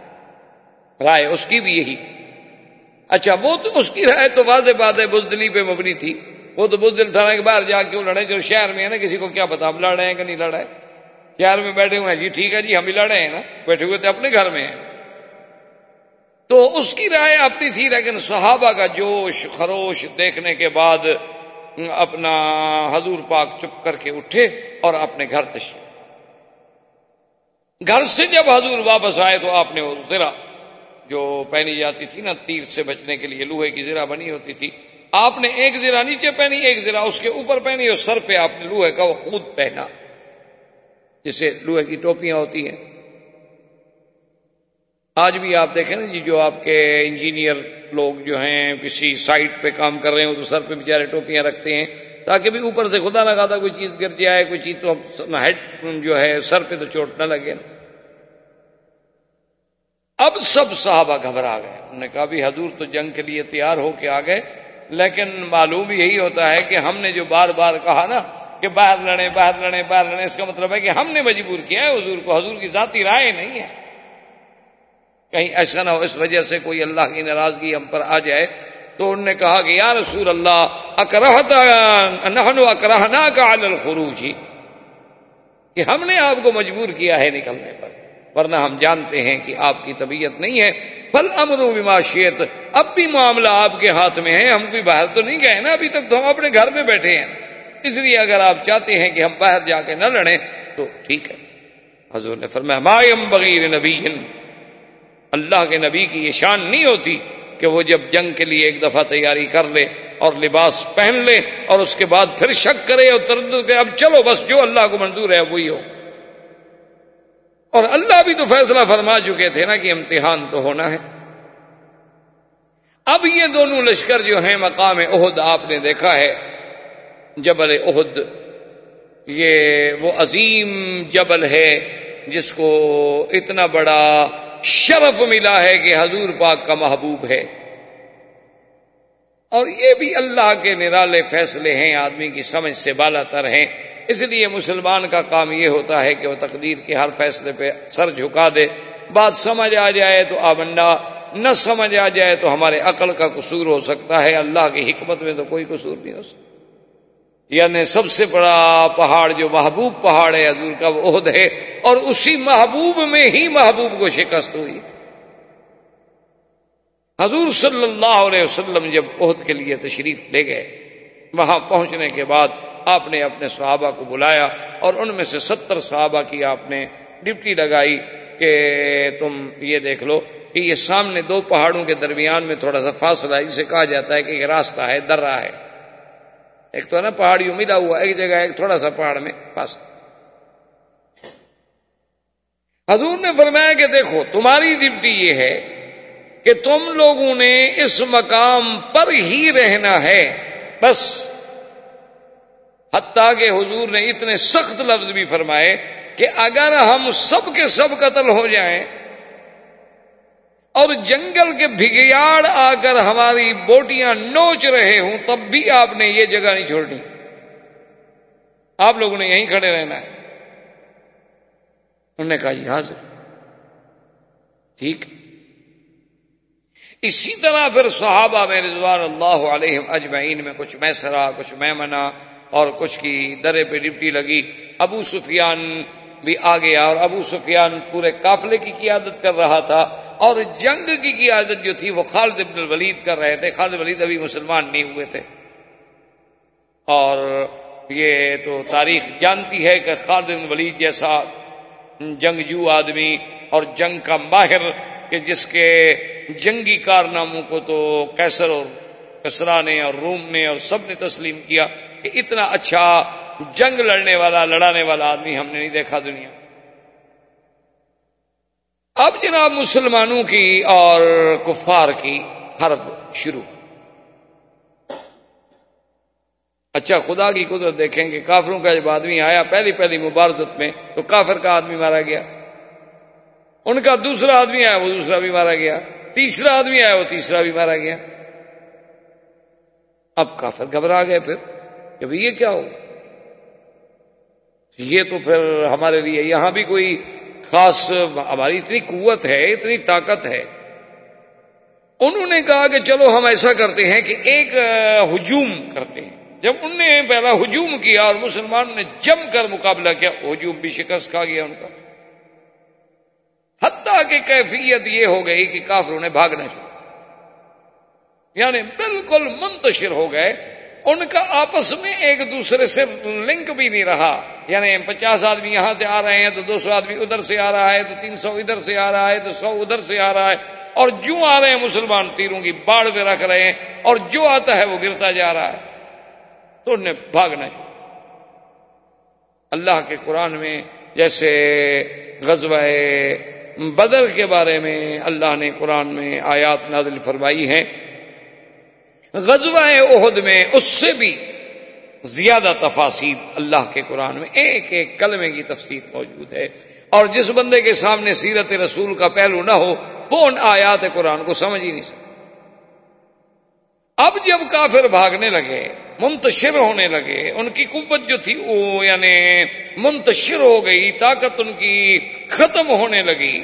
رائے اس کی بھی یہی تھی۔ اچھا وہ تو اس کی رائے تو واضح بات ہے، بزدلی پہ مبنی تھی۔ وہ تو بزدل تھا کہ باہر جا کیوں لڑے جو شہر میں ہے نا کسی کو کیا پتا ہم لڑ رہے ہیں کہ نہیں لڑ رہے شہر میں بیٹھے ہوئے ہیں۔ جی ٹھیک ہے جی ہم بھی لڑ رہے ہیں نا۔ بیٹھے ہوئے تھے اپنے گھر میں ہیں۔ تو اس کی رائے اپنی تھی، لیکن صحابہ کا جوش، خروش دیکھنے کے بعد اپنا حضور پاک چپ کر کے اٹھے اور اپنے گھر تشریف گھر سے جب حضور واپس آئے تو آپ نے وہ زرا جو پہنی جاتی تھی نا، تیر سے بچنے کے لیے لوہے کی زرا بنی ہوتی تھی، آپ نے ایک زرا نیچے پہنی، ایک زرا اس کے اوپر پہنی اور سر پہ آپ نے لوہے کا وہ خود پہنا، جسے لوہے کی ٹوپیاں ہوتی ہیں۔ آج بھی آپ دیکھیں نا جی جو آپ کے انجینئر لوگ جو ہیں، کسی سائٹ پہ کام کر رہے ہوں تو سر پہ بیچارے ٹوپیاں رکھتے ہیں، تاکہ بھی اوپر سے خدا نہ کھاتا کوئی چیز گر جائے، کوئی چیز تو ہیڈ جو ہے سر پہ تو چوٹ نہ لگے۔ نا اب سب صحابہ گھبرا گئے۔ انہوں نے کہا بھی حضور تو جنگ کے لیے تیار ہو کے آ گئے، لیکن معلوم یہی ہوتا ہے کہ ہم نے جو بار بار کہا نا کہ باہر لڑے باہر لڑے باہر لڑے اس کا مطلب ہے کہ ہم نے مجبور کیا ہے حضور کو، حضور کی ذاتی رائے نہیں ہے۔ کہیں ایسا نہ ہو، اس وجہ سے کوئی اللہ کی ناراضگی ہم پر آ جائے۔ تو انہوں نے کہا کہ یا رسول اللہ، اکرہتا اکرہنا کا الخروج۔ ہی کہ ہم نے آپ کو مجبور کیا ہے نکلنے پر، ورنہ ہم جانتے ہیں کہ آپ کی طبیعت نہیں ہے۔ پل امر معاشیت اب بھی معاملہ آپ کے ہاتھ میں ہے، ہم بھی باہر تو نہیں گئے نا، ابھی تک تو ہم اپنے گھر میں بیٹھے ہیں۔ اس لیے اگر آپ چاہتے ہیں کہ ہم باہر جا کے نہ لڑیں، تو ٹھیک ہے۔ حضور نے فرمایا مایم بغیر نبی اللہ کے نبی کی یہ شان نہیں ہوتی کہ وہ جب جنگ کے لیے ایک دفعہ تیاری کر لے اور لباس پہن لے اور اس کے بعد پھر شک کرے اور تردد کرے، اب چلو بس جو اللہ کو منظور ہے وہی ہو۔ اور اللہ بھی تو فیصلہ فرما چکے تھے نا کہ امتحان تو ہونا ہے۔ اب یہ دونوں لشکر جو ہیں مقام عہد آپ نے دیکھا ہے، جبل عہد یہ وہ عظیم جبل ہے۔ جس کو اتنا بڑا شرف ملا ہے کہ حضور پاک کا محبوب ہے۔ اور یہ بھی اللہ کے نرالے فیصلے ہیں، آدمی کی سمجھ سے بالا تر ہیں۔ اس لیے مسلمان کا کام یہ ہوتا ہے کہ وہ تقدیر کے ہر فیصلے پہ سر جھکا دے۔ بات سمجھ آ جائے تو آبنڈا نہ سمجھ آ جائے تو ہمارے عقل کا قصور ہو سکتا ہے۔ اللہ کی حکمت میں تو کوئی قصور نہیں ہو سکتا۔ یعنی سب سے بڑا پہاڑ جو محبوب پہاڑ ہے حضور کا وہ عہد ہے اور اسی محبوب میں ہی محبوب کو شکست ہوئی۔ حضور صلی اللہ علیہ وسلم جب عہد کے لیے تشریف لے گئے، وہاں پہنچنے کے بعد آپ نے اپنے صحابہ کو بلایا اور ان میں سے ستر صحابہ کی آپ نے ڈپٹی لگائی کہ تم یہ دیکھ لو کہ یہ سامنے دو پہاڑوں کے درمیان میں تھوڑا سا فاصلہ ہے، جسے کہا جاتا ہے کہ یہ راستہ ہے درا ہے۔ ایک تو ہے نا پہاڑیوں ملا ہوا، ایک جگہ ایک تھوڑا سا پہاڑ میں فاصلہ حضور نے فرمایا کہ دیکھو، تمہاری ڈپٹی یہ ہے کہ تم لوگوں نے اس مقام پر ہی رہنا ہے، بس۔ حتیٰ کہ حضور نے اتنے سخت لفظ بھی فرمائے کہ اگر ہم سب کے سب قتل ہو جائیں اور جنگل کے بھگیاڑ آ کر ہماری بوٹیاں نوچ رہے ہوں، تب بھی آپ نے یہ جگہ نہیں چھوڑنی۔ آپ لوگوں نے یہیں کھڑے رہنا ہے۔ انہوں نے کہا جی حاضر۔ ٹھیک۔ اسی طرح پھر صحابہ میں رضوان اللہ علیہ اجمعین میں کچھ میں سرا کچھ میں منا اور کچھ کی درے پہ ڈپٹی لگی۔ ابو سفیان بھی آ گیا اور ابو سفیان پورے قافلے کی قیادت کر رہا تھا اور جنگ کی قیادت جو تھی وہ خالد ابن الولید کر رہے تھے۔ خالد ولید ابھی مسلمان نہیں ہوئے تھے۔ اور یہ تو تاریخ جانتی ہے کہ خالد ابن ولید جیسا جنگجو آدمی اور جنگ کا ماہر کہ جس کے جنگی کارناموں کو تو کیسر اور کسرا نے اور روم نے اور سب نے تسلیم کیا کہ اتنا اچھا جنگ لڑنے والا، لڑانے والا آدمی ہم نے نہیں دیکھا دنیا۔ اب جناب مسلمانوں کی اور کفار کی حرب شروع۔ اچھا خدا کی قدرت دیکھیں کہ کافروں کا جب آدمی آیا پہلی پہلی مبارزت میں تو کافر کا آدمی مارا گیا۔ ان کا دوسرا آدمی آیا، وہ دوسرا بھی مارا گیا۔ تیسرا آدمی آیا، وہ تیسرا بھی مارا گیا۔ اب کافر گھبرا گئے پھر۔ کہ یہ کیا ہوگا یہ تو پھر ہمارے لیے یہاں بھی کوئی خاص ہماری اتنی قوت ہے، اتنی طاقت ہے۔ انہوں نے کہا کہ چلو ہم ایسا کرتے ہیں کہ ایک ہجوم کرتے ہیں۔ جب ان نے پہلا ہجوم کیا اور مسلمانوں نے جم کر مقابلہ کیا، ہجوم بھی شکست کھا گیا ان کا۔ حتیٰ کہ کیفیت یہ ہو گئی کہ کافروں نے بھاگنا شروع یعنی بالکل منتشر ہو گئے ان کا آپس میں ایک دوسرے سے لنک بھی نہیں رہا۔ یعنی پچاس آدمی یہاں سے آ رہے ہیں، تو دو سو آدمی ادھر سے آ رہا ہے، تو تین سو ادھر سے آ رہا ہے، تو سو ادھر سے آ رہا ہے۔ اور جو آ رہے ہیں مسلمان تیروں کی باڑ میں رکھ رہے ہیں، اور جو آتا ہے وہ گرتا جا رہا ہے۔ تو انہیں بھاگنا چاہیے اللہ کے قرآن میں جیسے غزوہ بدر کے بارے میں اللہ نے قرآن میں آیات نازل فرمائی ہیں۔ غزوہ عہد میں اس سے بھی زیادہ تفاصیل اللہ کے قرآن میں ایک ایک کلمے کی تفصیل موجود ہے۔ اور جس بندے کے سامنے سیرت رسول کا پہلو نہ ہو، وہ ان آیات قرآن کو سمجھ ہی نہیں سکتا۔ اب جب کافر بھاگنے لگے، منتشر ہونے لگے، ان کی قوت جو تھی وہ یعنی منتشر ہو گئی، طاقت ان کی ختم ہونے لگی۔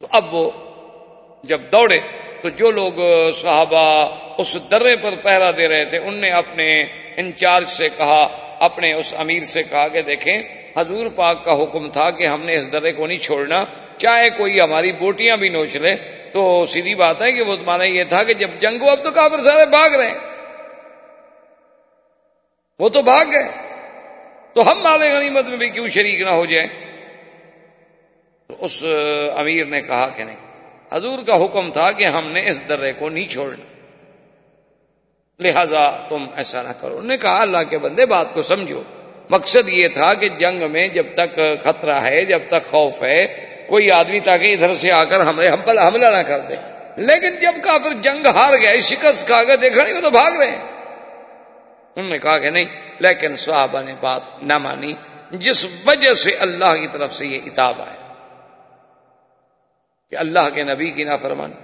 تو اب وہ جب دوڑے تو جو لوگ صحابہ اس درے پر پہرا دے رہے تھے، ان نے اپنے انچارج سے کہا، اپنے اس امیر سے کہا کہ دیکھیں، حضور پاک کا حکم تھا کہ ہم نے اس درے کو نہیں چھوڑنا، چاہے کوئی ہماری بوٹیاں بھی نوچ لے۔ تو سیدھی بات ہے کہ وہ تمہارا یہ تھا کہ جب جنگ ہو اب تو کافر سارے بھاگ رہے ہیں۔ وہ تو بھاگ گئے۔ تو ہم مال غنیمت میں بھی کیوں شریک نہ ہو جائیں؟ تو اس امیر نے کہا کہ نہیں۔ حضور کا حکم تھا کہ ہم نے اس درے کو نہیں چھوڑنا۔ لہذا تم ایسا نہ کرو۔ انہوں نے کہا، اللہ کے بندے، بات کو سمجھو۔ مقصد یہ تھا کہ جنگ میں جب تک خطرہ ہے، جب تک خوف ہے، کوئی آدمی تاکہ ادھر سے آ کر ہمیں ہم پر حملہ نہ کر دے۔ لیکن جب کافر جنگ ہار گئے، شکست کھا گئے دیکھا نہیں، وہ تو بھاگ رہے ہیں۔ انہوں نے کہا کہ نہیں، لیکن صحابہ نے بات نہ مانی، جس وجہ سے اللہ کی طرف سے یہ کتاب آئے کہ اللہ کے نبی کی نافرمانی۔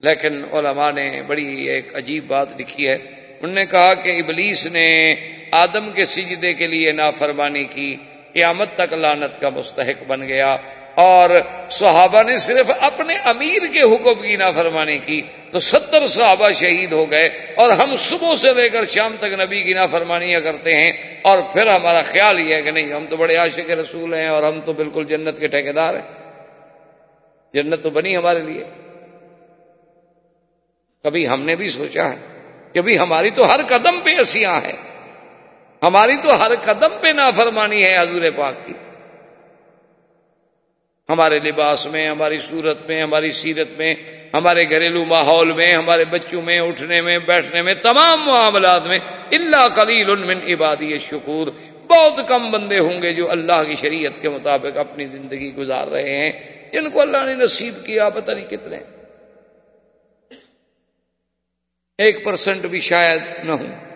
لیکن علماء نے بڑی ایک عجیب بات لکھی ہے۔ انہوں نے کہا کہ ابلیس نے آدم کے سجدے کے لیے نافرمانی کی۔ قیامت تک لانت کا مستحق بن گیا اور صحابہ نے صرف اپنے امیر کے حکم کی نافرمانی کی تو ستر صحابہ شہید ہو گئے اور ہم صبح سے لے کر شام تک نبی کی نافرمانیاں کرتے ہیں اور پھر ہمارا خیال یہ ہے کہ نہیں، ہم تو بڑے عاشق رسول ہیں اور ہم تو بالکل جنت کے ٹھیکیدار ہیں۔ جنت تو بنی ہمارے لیے۔ کبھی ہم نے بھی سوچا ہے کہ بھی ہماری تو ہر قدم پہ اسیاں ہیں۔ ہماری تو ہر قدم پہ نافرمانی ہے حضور پاک کی۔ ہمارے لباس میں، ہماری صورت میں، ہماری سیرت میں، ہمارے گھریلو ماحول میں، ہمارے بچوں میں، اٹھنے میں، بیٹھنے میں، تمام معاملات میں اللہ کلیل من عبادی شکور بہت کم بندے ہوں گے جو اللہ کی شریعت کے مطابق اپنی زندگی گزار رہے ہیں۔ جن کو اللہ نے نصیب کیا، پتہ نہیں کتنے۔ ایک پرسنٹ بھی شاید نہ ہوں۔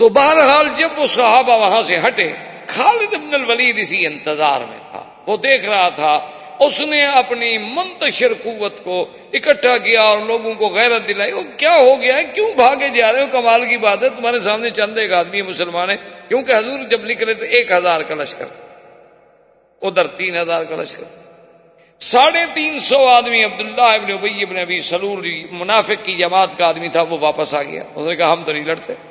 تو بہرحال جب وہ صحابہ وہاں سے ہٹے، خالد ابن الولید اسی انتظار میں تھا۔ وہ دیکھ رہا تھا، اس نے اپنی منتشر قوت کو اکٹھا کیا اور لوگوں کو غیرت دلائی۔ وہ کیا ہو گیا ہے؟ کیوں بھاگے جا رہے ہو؟ کمال کی بات ہے، تمہارے سامنے چند ایک آدمی مسلمان ہے کیونکہ حضور جب نکلے تو ایک ہزار کا لشکر ادھر تین ہزار کا لشکر ساڑھے تین سو آدمی، عبداللہ ابن ابی ابن ابی سلور منافق کی جماعت کا آدمی تھا، وہ واپس آ گیا۔ اس نے کہا، ہم تو نہیں لڑتے۔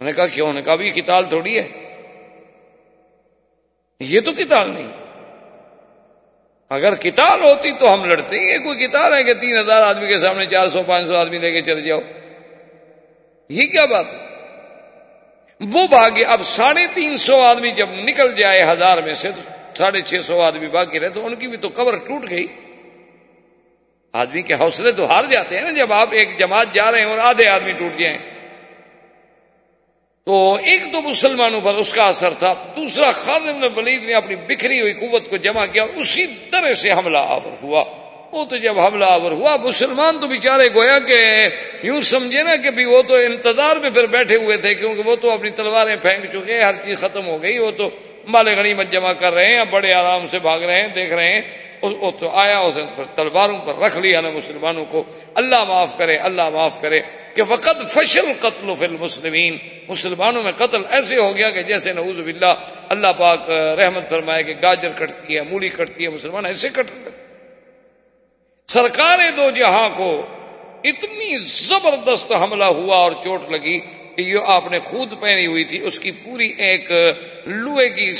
نے کہا، کیوں؟ نے کہا بھی کتاب تھوڑی ہے. یہ تو کتاب نہیں۔ اگر کتاب ہوتی تو ہم لڑتے یہ کوئی کتاب ہے کہ تین ہزار آدمی کے سامنے چار سو، پانچ سو آدمی لے کے چلے جاؤ؟ یہ کیا بات ہے؟ وہ بھاگے اب ساڑھے تین سو آدمی جب نکل جائے ہزار میں سے، تو ساڑھے چھ سو آدمی باقی رہے، تو ان کی بھی تو کور ٹوٹ گئی۔ آدمی کے حوصلے تو ہار جاتے ہیں نا جب آپ ایک جماعت جا رہے ہیں اور آدھے آدمی ٹوٹ جائیں۔ تو ایک تو مسلمانوں پر اس کا اثر تھا، دوسرا خادم نے ولید نے اپنی بکھری ہوئی قوت کو جمع کیا اور اسی طرح سے حملہ آور ہوا۔ وہ تو جب حملہ آور ہوا، مسلمان تو بےچارے گویا کہ یوں سمجھے نا کہ وہ تو انتظار میں پھر بیٹھے ہوئے تھے، کیونکہ وہ تو اپنی تلواریں پھینک چکے، ہر چیز ختم ہو گئی، وہ تو مال غنیمت جمع کر رہے ہیں بڑے آرام سے بھاگ رہے ہیں، دیکھ رہے ہیں وہ تو آیا، اس نے تلواروں پر رکھ لیا نا مسلمانوں کو۔ اللہ معاف کرے، اللہ معاف کرے کہ وقت فشل قتل فی المسلمین۔ مسلمانوں میں قتل ایسے ہو گیا کہ جیسے نعوذ باللہ اللہ پاک رحمت فرمائے کہ گاجر کٹتی ہے، مولی کٹتی ہے، مسلمان ایسے کٹ سرکار دو جہاں کو اتنی زبردست حملہ ہوا اور چوٹ لگی کہ یہ آپ نے خود پہنی ہوئی تھی، اس کی پوری ایک لوہے کی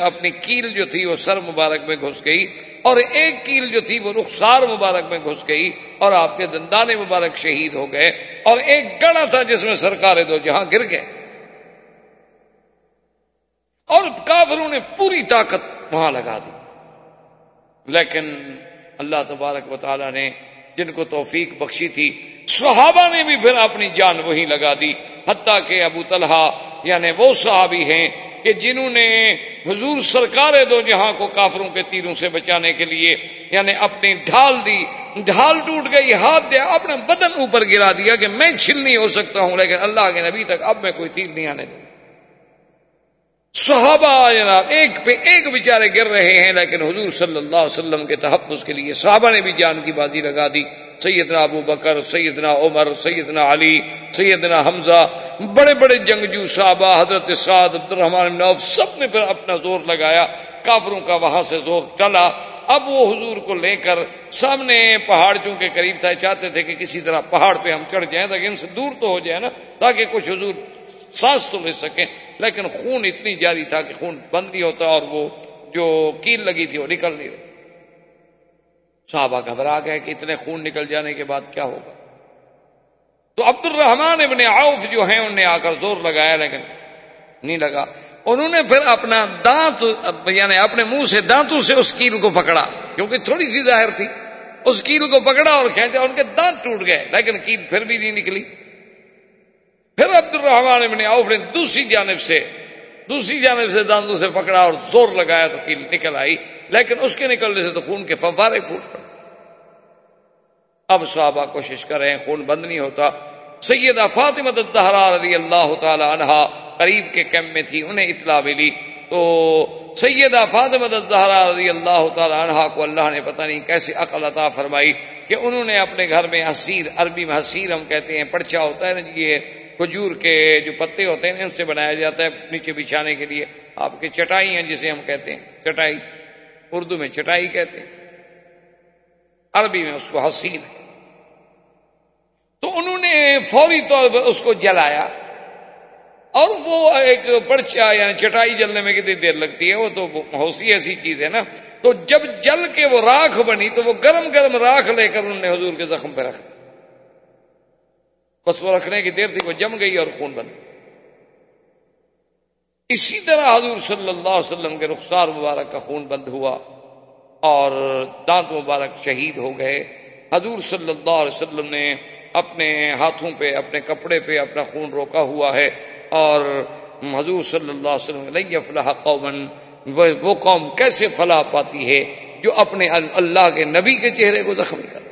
اپنی کیل جو تھی، وہ سر مبارک میں گھس گئی اور ایک کیل جو تھی، وہ رخسار مبارک میں گھس گئی اور آپ کے دندانے مبارک شہید ہو گئے اور ایک گڑا تھا جس میں سرکار دو جہاں گر گئے۔ اور کافروں نے پوری طاقت وہاں لگا دی۔ لیکن اللہ تبارک و تعالی نے جن کو توفیق بخشی تھی، صحابہ نے بھی پھر اپنی جان وہی لگا دی، حتیٰ کہ ابو طلحہ یعنی وہ صحابی ہیں کہ جنہوں نے حضور سرکار دو جہاں کو کافروں کے تیروں سے بچانے کے لیے یعنی اپنی ڈھال دی، ڈھال ٹوٹ گئی، ہاتھ دیا، اپنا بدن اوپر گرا دیا کہ میں چھل نہیں ہو سکتا ہوں، لیکن اللہ کے نبی تک اب میں کوئی تیر نہیں آنے دوں صحابہ جناب، ایک پہ ایک بیچارے گر رہے ہیں، لیکن حضور صلی اللہ علیہ وسلم کے تحفظ کے لیے صحابہ نے بھی جان کی بازی لگا دی۔ سیدنا ابو بکر، سیدنا عمر، سیدنا علی، سیدنا حمزہ، بڑے بڑے جنگجو صحابہ، حضرت سعد عبد الرحمان نوف سب نے پھر اپنا زور لگایا۔ کافروں کا وہاں سے زور ٹلا۔ اب وہ حضور کو لے کر سامنے پہاڑ چونکہ قریب تھا، چاہتے تھے کہ کسی طرح پہاڑ پہ ہم چڑھ جائیں، تاکہ ان سے دور تو ہو جائے نا، تاکہ کچھ حضور سانس تو لے سکیں۔ لیکن خون اتنی جاری تھا کہ خون بند نہیں ہوتا اور وہ جو کیل لگی تھی وہ نکل نہیں رہی۔ صحابہ گھبرا گئے کہ اتنے خون نکل جانے کے بعد کیا ہوگا۔ تو عبد الرحمان ابن عوف جو ہیں، انہوں نے آ کر زور لگایا، لیکن نہیں لگا۔ انہوں نے پھر اپنا دانت یعنی اپنے منہ سے دانتوں سے اس کیل کو پکڑا، کیونکہ تھوڑی سی ظاہر تھی۔ اس کیل کو پکڑا اور کھینچا، ان کے دانت ٹوٹ گئے، لیکن کیل پھر بھی نہیں نکلی۔ پھر عبد الرحمان ابن عوف نے دوسری جانب سے دوسری جانب سے دانتوں سے پکڑا اور زور لگایا تو کیل نکل آئی، لیکن اس کے نکلنے سے تو خون کے فوارے پھوٹ پڑے۔ اب صحابہ کوشش کر رہے ہیں خون بند نہیں ہوتا۔ سیدہ فاطمہ رضی اللہ تعالی عنہا قریب کے کیمپ میں تھی، انہیں اطلاع ملی۔ تو سیدہ فاطمہ الزہرا رضی اللہ تعالی عنہا کو اللہ نے پتہ نہیں کیسے عقل عطا فرمائی کہ انہوں نے اپنے گھر میں حسیر عربی میں حسیر ہم کہتے ہیں پرچا ہوتا ہے نا جی یہ کھجور کے جو پتے ہوتے ہیں ان سے بنایا جاتا ہے نیچے بچھانے کے لیے۔ آپ کی چٹائی ہیں جسے ہم کہتے ہیں، چٹائی۔ اردو میں چٹائی کہتے ہیں۔ عربی میں اس کو حسین۔ ہے تو انہوں نے فوری طور پر اس کو جلایا اور وہ ایک پرچا یعنی چٹائی جلنے میں کتنی دیر لگتی ہے، وہ تو ہوسی ایسی چیز ہے نا۔ تو جب جل کے وہ راکھ بنی تو وہ گرم گرم راکھ لے کر انہوں نے حضور کے زخم پہ رکھ بس وہ رکھنے کی دیر تھی، وہ جم گئی اور خون بند۔ اسی طرح حضور صلی اللہ علیہ وسلم کے رخسار مبارک کا خون بند ہوا اور دانت مبارک شہید ہو گئے۔ حضور صلی اللہ علیہ وسلم نے اپنے ہاتھوں پہ، اپنے کپڑے پہ اپنا خون روکا ہوا ہے اور حضور صلی اللہ علیہ وسلم نہیں فلاح قومن وہ قوم کیسے فلاح پاتی ہے جو اپنے اللہ کے نبی کے چہرے کو زخمی کر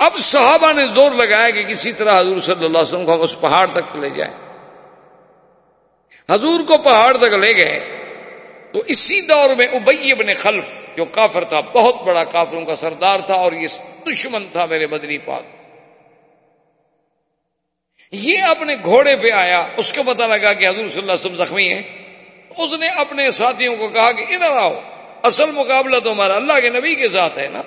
اب صحابہ نے زور لگایا کہ کسی طرح حضور صلی اللہ علیہ وسلم کو اس پہاڑ تک لے جائیں۔ حضور کو پہاڑ تک لے گئے۔ تو اسی دور میں ابئی ابن خلف، جو کافر تھا، بہت بڑا کافروں کا سردار تھا اور یہ دشمن تھا میرے بدنی پاک۔ یہ اپنے گھوڑے پہ آیا، اس کو پتا لگا کہ حضور صلی اللہ علیہ وسلم زخمی ہے اس نے اپنے ساتھیوں کو کہا کہ ادھر آؤ، اصل مقابلہ تو ہمارا اللہ کے نبی کے ساتھ ہے نا۔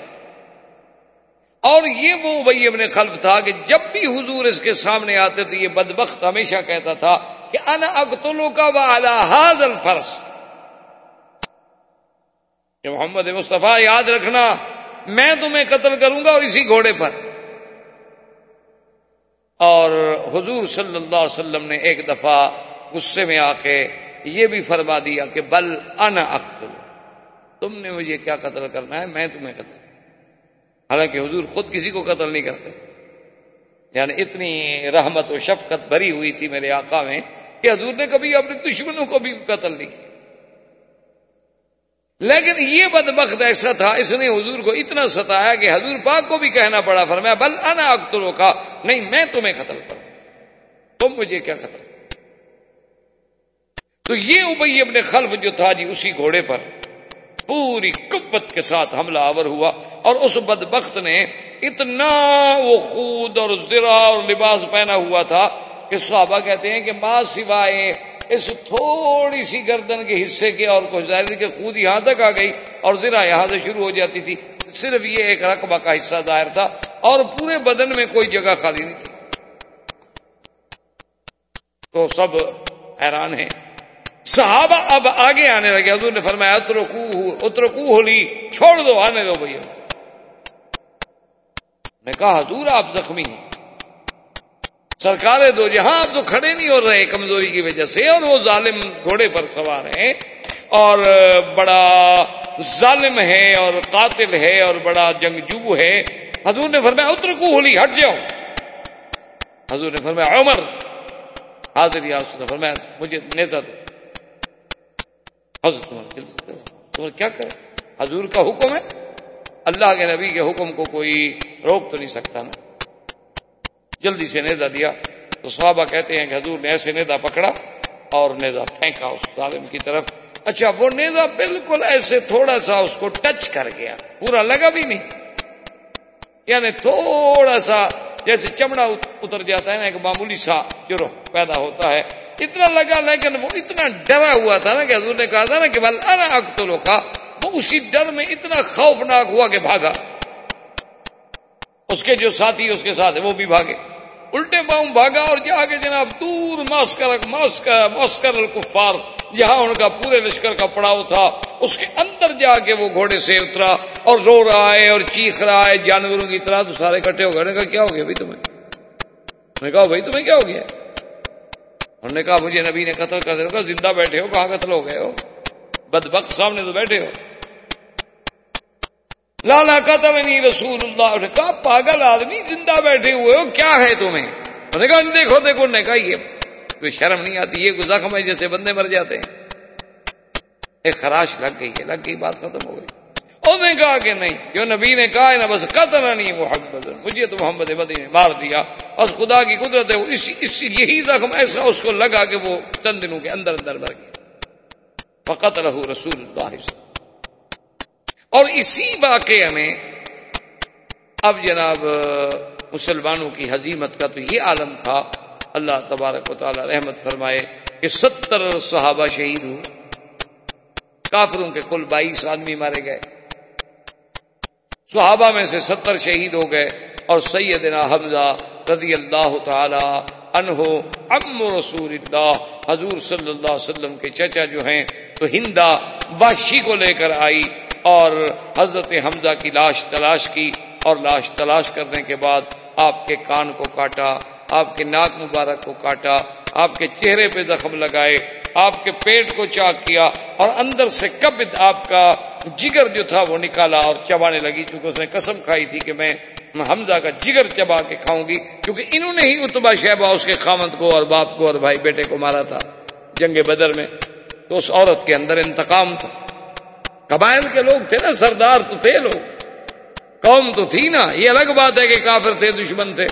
اور یہ وہ بھائی اپنے خلف تھا کہ جب بھی حضور اس کے سامنے آتے تھے یہ بدبخت ہمیشہ کہتا تھا کہ انا اقتلو کا الحاظ الفرس۔ کہ محمد مصطفیٰ، یاد رکھنا، میں تمہیں قتل کروں گا اور اسی گھوڑے پر۔ اور حضور صلی اللہ علیہ وسلم نے ایک دفعہ غصے میں آ کے یہ بھی فرما دیا کہ بل انا اقتل تم نے مجھے کیا قتل کرنا ہے؟ میں تمہیں قتل حالانکہ حضور خود کسی کو قتل نہیں کرتے۔ یعنی اتنی رحمت و شفقت بری ہوئی تھی میرے آقا میں کہ حضور نے کبھی اپنے دشمنوں کو بھی قتل نہیں کیا۔ لیکن یہ بدبخت ایسا تھا، اس نے حضور کو اتنا ستایا کہ حضور پاک کو بھی کہنا پڑا، فرمایا، بل انا اختروں کا نہیں، میں تمہیں قتل کروں۔ تم مجھے کیا قتل تو یہ ابئی اپنے خلف جو تھا جی اسی گھوڑے پر پوری قوت کے ساتھ حملہ آور ہوا اور اس بدبخت نے اتنا وہ خود اور زرا اور لباس پہنا ہوا تھا کہ صحابہ کہتے ہیں کہ ماں سوائے اس تھوڑی سی گردن کے حصے کے اور کچھ ظاہر کہ خود یہاں تک آ گئی اور زرا یہاں سے شروع ہو جاتی تھی۔ صرف یہ ایک رقبہ کا حصہ ظاہر تھا اور پورے بدن میں کوئی جگہ خالی نہیں تھی۔ تو سب حیران ہیں۔ صحابہ اب آگے آنے لگے، حضور نے فرمایا اترکو اترکو ہولی چھوڑ دو، آنے دو بھیا نے کہا، حضور آپ زخمی ہیں۔ سرکار دو جہاں آپ تو کھڑے نہیں ہو رہے، کمزوری کی وجہ سے، اور وہ ظالم گھوڑے پر سوار ہیں۔ اور بڑا ظالم ہے، اور قاتل ہے، اور بڑا جنگجو ہے۔ حضور نے فرمایا اتر کو ہولی ہٹ جاؤ۔ حضور نے فرمایا، عمر، حاضر یا نے فرمایا، مجھے نیتا دو حضرت عمر کیا کرے؟ حضور کا حکم ہے؟ اللہ کے نبی کے حکم کو کوئی روک تو نہیں سکتا نا؟ جلدی سے نیزا دیا۔ تو صحابہ کہتے ہیں کہ حضور نے ایسے نیزا پکڑا اور نیزا پھینکا اس ظالم کی طرف۔ اچھا وہ نیزا بالکل ایسے تھوڑا سا اس کو ٹچ کر گیا۔ پورا لگا بھی نہیں۔ یعنی تھوڑا سا جیسے چمڑا اتر جاتا ہے نا، ایک معمولی سا جرو پیدا ہوتا ہے۔ اتنا لگا لیکن وہ اتنا ڈرا ہوا تھا نا کہ حضور نے کہا تھا نا کہ بل ارا تو کا وہ اسی ڈر میں اتنا خوفناک ہوا کہ بھاگا۔ اس کے جو ساتھی اس کے ساتھ وہ بھی بھاگے۔ الٹے پاؤں بھاگا اور جا کے جناب دور ماسکر ماسکر ماسکر الکفار، جہاں ان کا پورے لشکر کا پڑاؤ تھا، اس کے اندر جا کے وہ گھوڑے سے اترا اور رو رہا ہے اور چیخ رہا ہے، جانوروں کی طرح تو سارے کٹھے ہو گئے۔ کہا، کیا ہو گیا بھائی تمہیں؟ میں کہا، بھائی تمہیں کیا ہو گیا؟ انہوں نے کہا، مجھے نبی نے قتل کر دیا۔ زندہ بیٹھے ہو، کہاں قتل ہو گئے ہو؟ بد بخت سامنے تو بیٹھے ہو۔ لالا قتل نہیں رسول اللہ۔ نے کہا پاگل آدمی زندہ بیٹھے ہوئے ہو کیا ہے تمہیں؟ انہوں نے کہا دیکھو دیکھو نے کہا یہ کوئی شرم نہیں آتی یہ زخم ہے جیسے بندے مر جاتے ہیں۔ ایک خراش لگ گئی ہے لگ گئی بات ختم ہو گئی۔ اس نے کہا کہ نہیں جو نبی نے کہا ہے نا بس قتل نہیں محمد مجھے تو محمد بدی نے مار دیا۔ بس خدا کی قدرت ہے اس, اس یہی زخم ایسا اس کو لگا کہ وہ چند دنوں کے اندر اندر مر گیا۔ فقط رہو رسول اللہ اور اسی واقعے میں اب جناب مسلمانوں کی حزیمت کا تو یہ عالم تھا، اللہ تبارک و تعالی رحمت فرمائے کہ ستر صحابہ شہید ہو کافروں کے کل بائیس آدمی مارے گئے۔ صحابہ میں سے ستر شہید ہو گئے اور سیدنا حمزہ رضی اللہ تعالی انہو ام رسول اللہ حضور صلی اللہ علیہ وسلم کے چچا جو ہیں، تو ہندا وحشی کو لے کر آئی اور حضرت حمزہ کی لاش تلاش کی اور لاش تلاش کرنے کے بعد آپ کے کان کو کاٹا، آپ کے ناک مبارک کو کاٹا، آپ کے چہرے پہ زخم لگائے۔ آپ کے پیٹ کو چاک کیا اور اندر سے کب آپ کا جگر جو تھا وہ نکالا اور چبانے لگی کیونکہ اس نے قسم کھائی تھی کہ میں حمزہ کا جگر چبا کے کھاؤں گی کیونکہ انہوں نے ہی اتبا شہبا اس کے خامد کو اور باپ کو اور بھائی بیٹے کو مارا تھا جنگ بدر میں تو اس عورت کے اندر انتقام تھا قبائل کے لوگ تھے نا، سردار تو تھے لوگ، قوم تو تھی نا، یہ الگ بات ہے کہ کافر تھے، دشمن تھے۔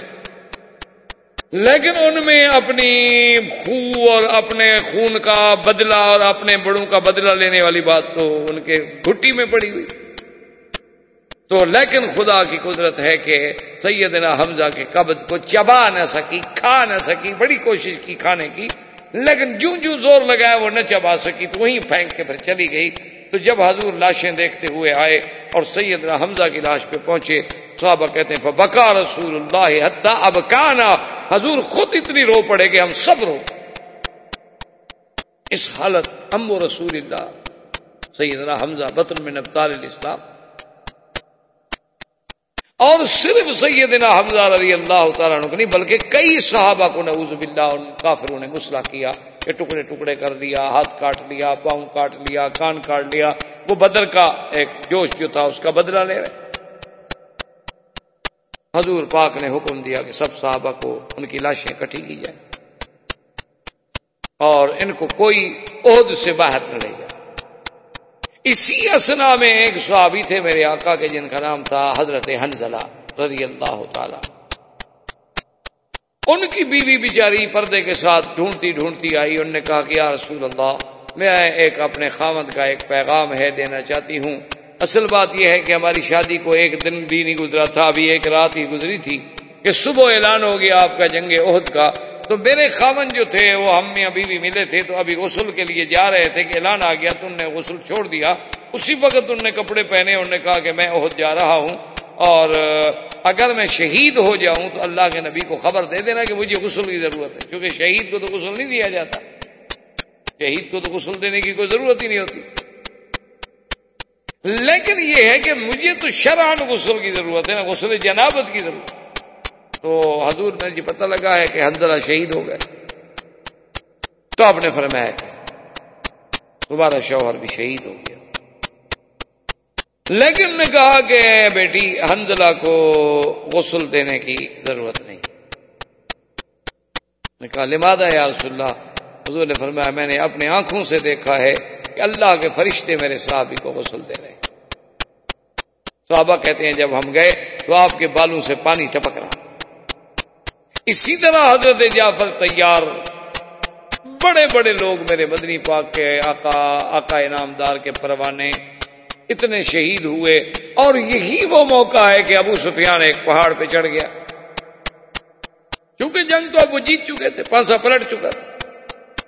لیکن ان میں اپنی خو اور اپنے خون کا بدلہ اور اپنے بڑوں کا بدلہ لینے والی بات تو ان کے گھٹی میں پڑی ہوئی۔ تو لیکن خدا کی قدرت ہے کہ سیدنا حمزہ کے قبض کو چبا نہ سکی، کھا نہ سکی، بڑی کوشش کی کھانے کی۔ لیکن جو جو زور لگایا وہ نہ چبا سکی، تو وہیں پھینک کے پھر چلی گئی۔ تو جب حضور لاشیں دیکھتے ہوئے آئے اور سیدنا حمزہ کی لاش پہ پہنچے، صحابہ کہتے ہیں بکا رسول اللہ حتیٰ اب حضور خود اتنی رو پڑے کہ ہم سب رو۔ اس حالت ہم و رسول اللہ، سیدنا حمزہ بطن میں نبتال الاسلام۔ اور صرف سیدنا حمزہ رضی اللہ تعالیٰ عنہ نہیں، بلکہ کئی صحابہ کو نعوذ باللہ ان کافروں نے مسئلہ کیا کہ ٹکڑے ٹکڑے کر دیا، ہاتھ کاٹ لیا، پاؤں کاٹ لیا، کان کاٹ لیا، وہ بدر کا ایک جوش جو تھا اس کا بدلہ لے رہے حضور پاک نے حکم دیا کہ سب صحابہ کو ان کی لاشیں کٹی کی جائیں۔ اور ان کو کوئی عہد سے باہر نہ لے جائے۔ اسی اسنا میں ایک صحابی تھے میرے آقا کے جن کا نام تھا حضرت حنزلہ رضی اللہ تعالی. ان کی بیوی بیچاری پردے کے ساتھ ڈھونڈتی ڈھونڈتی آئی، انہوں نے کہا کہ یا رسول اللہ، میں ایک اپنے خامد کا ایک پیغام ہے دینا چاہتی ہوں۔ اصل بات یہ ہے کہ ہماری شادی کو ایک دن بھی نہیں گزرا تھا، ابھی ایک رات ہی گزری تھی کہ صبح اعلان ہو گیا آپ کا جنگ عہد کا۔ تو میرے خاون جو تھے، وہ ہم میں ابھی بھی ملے تھے، تو ابھی غسل کے لیے جا رہے تھے کہ اعلان آ گیا تو انہوں نے غسل چھوڑ دیا۔ اسی وقت انہوں نے کپڑے پہنے، انہوں نے کہا کہ میں عہد جا رہا ہوں۔ اور اگر میں شہید ہو جاؤں تو اللہ کے نبی کو خبر دے دینا کہ مجھے غسل کی ضرورت ہے، کیونکہ شہید کو تو غسل نہیں دیا جاتا۔ شہید کو تو غسل دینے کی کوئی ضرورت ہی نہیں ہوتی۔ لیکن یہ ہے کہ مجھے تو شران غسل کی ضرورت ہے نا غسل جنابت کی ضرورت۔ ہے تو حضور میں جی پتہ لگا ہے کہ حنزلہ شہید ہو گئے۔ تو آپ نے فرمایا کہ تمہارا شوہر بھی شہید ہو گیا۔ لیکن نے کہا کہ بیٹی، حنزلہ کو غسل دینے کی ضرورت نہیں۔ نے کہا لمادہ یا رسول اللہ؟ حضور نے فرمایا، میں نے اپنی آنکھوں سے دیکھا ہے کہ اللہ کے فرشتے میرے صحابی کو غسل دے رہے صحابہ کہتے ہیں، جب ہم گئے تو آپ کے بالوں سے پانی ٹپک رہا۔ اسی طرح حضرت جعفر تیار بڑے بڑے لوگ میرے مدنی پاک کے آقا آقا انعامدار کے پروانے اتنے شہید ہوئے اور یہی وہ موقع ہے کہ ابو سفیان ایک پہاڑ پہ چڑھ گیا۔ کیونکہ جنگ تو اب وہ جیت چکے تھے پانسا پلٹ چکا تھا۔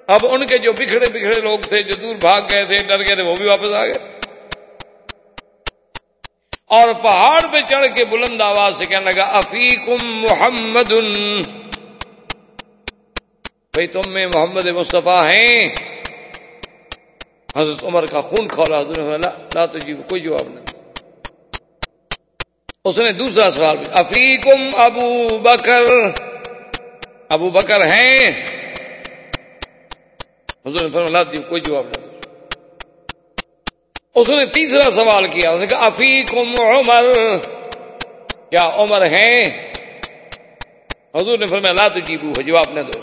اب ان کے جو بکھڑے بکھڑے لوگ تھے، جو دور بھاگ گئے تھے، ڈر گئے تھے، وہ بھی واپس آ گئے۔ اور پہاڑ پہ چڑھ کے بلند آواز سے کہنے لگا افیقم محمد بھائی تم میں محمد مصطفیٰ ہیں۔ حضرت عمر کا خون کھولا لا تو جی کوئی جواب نہیں. اس نے دوسرا سوال افیقم ابو بکر? ابو بکر ہیں؟ حضور نے لا دی کوئی جواب نہیں. اس نے تیسرا سوال کیا، اس نے کہا افیقم عمر؟ کیا عمر ہیں؟ حضور نے فرمایا، لا تجیبو جواب نہ دو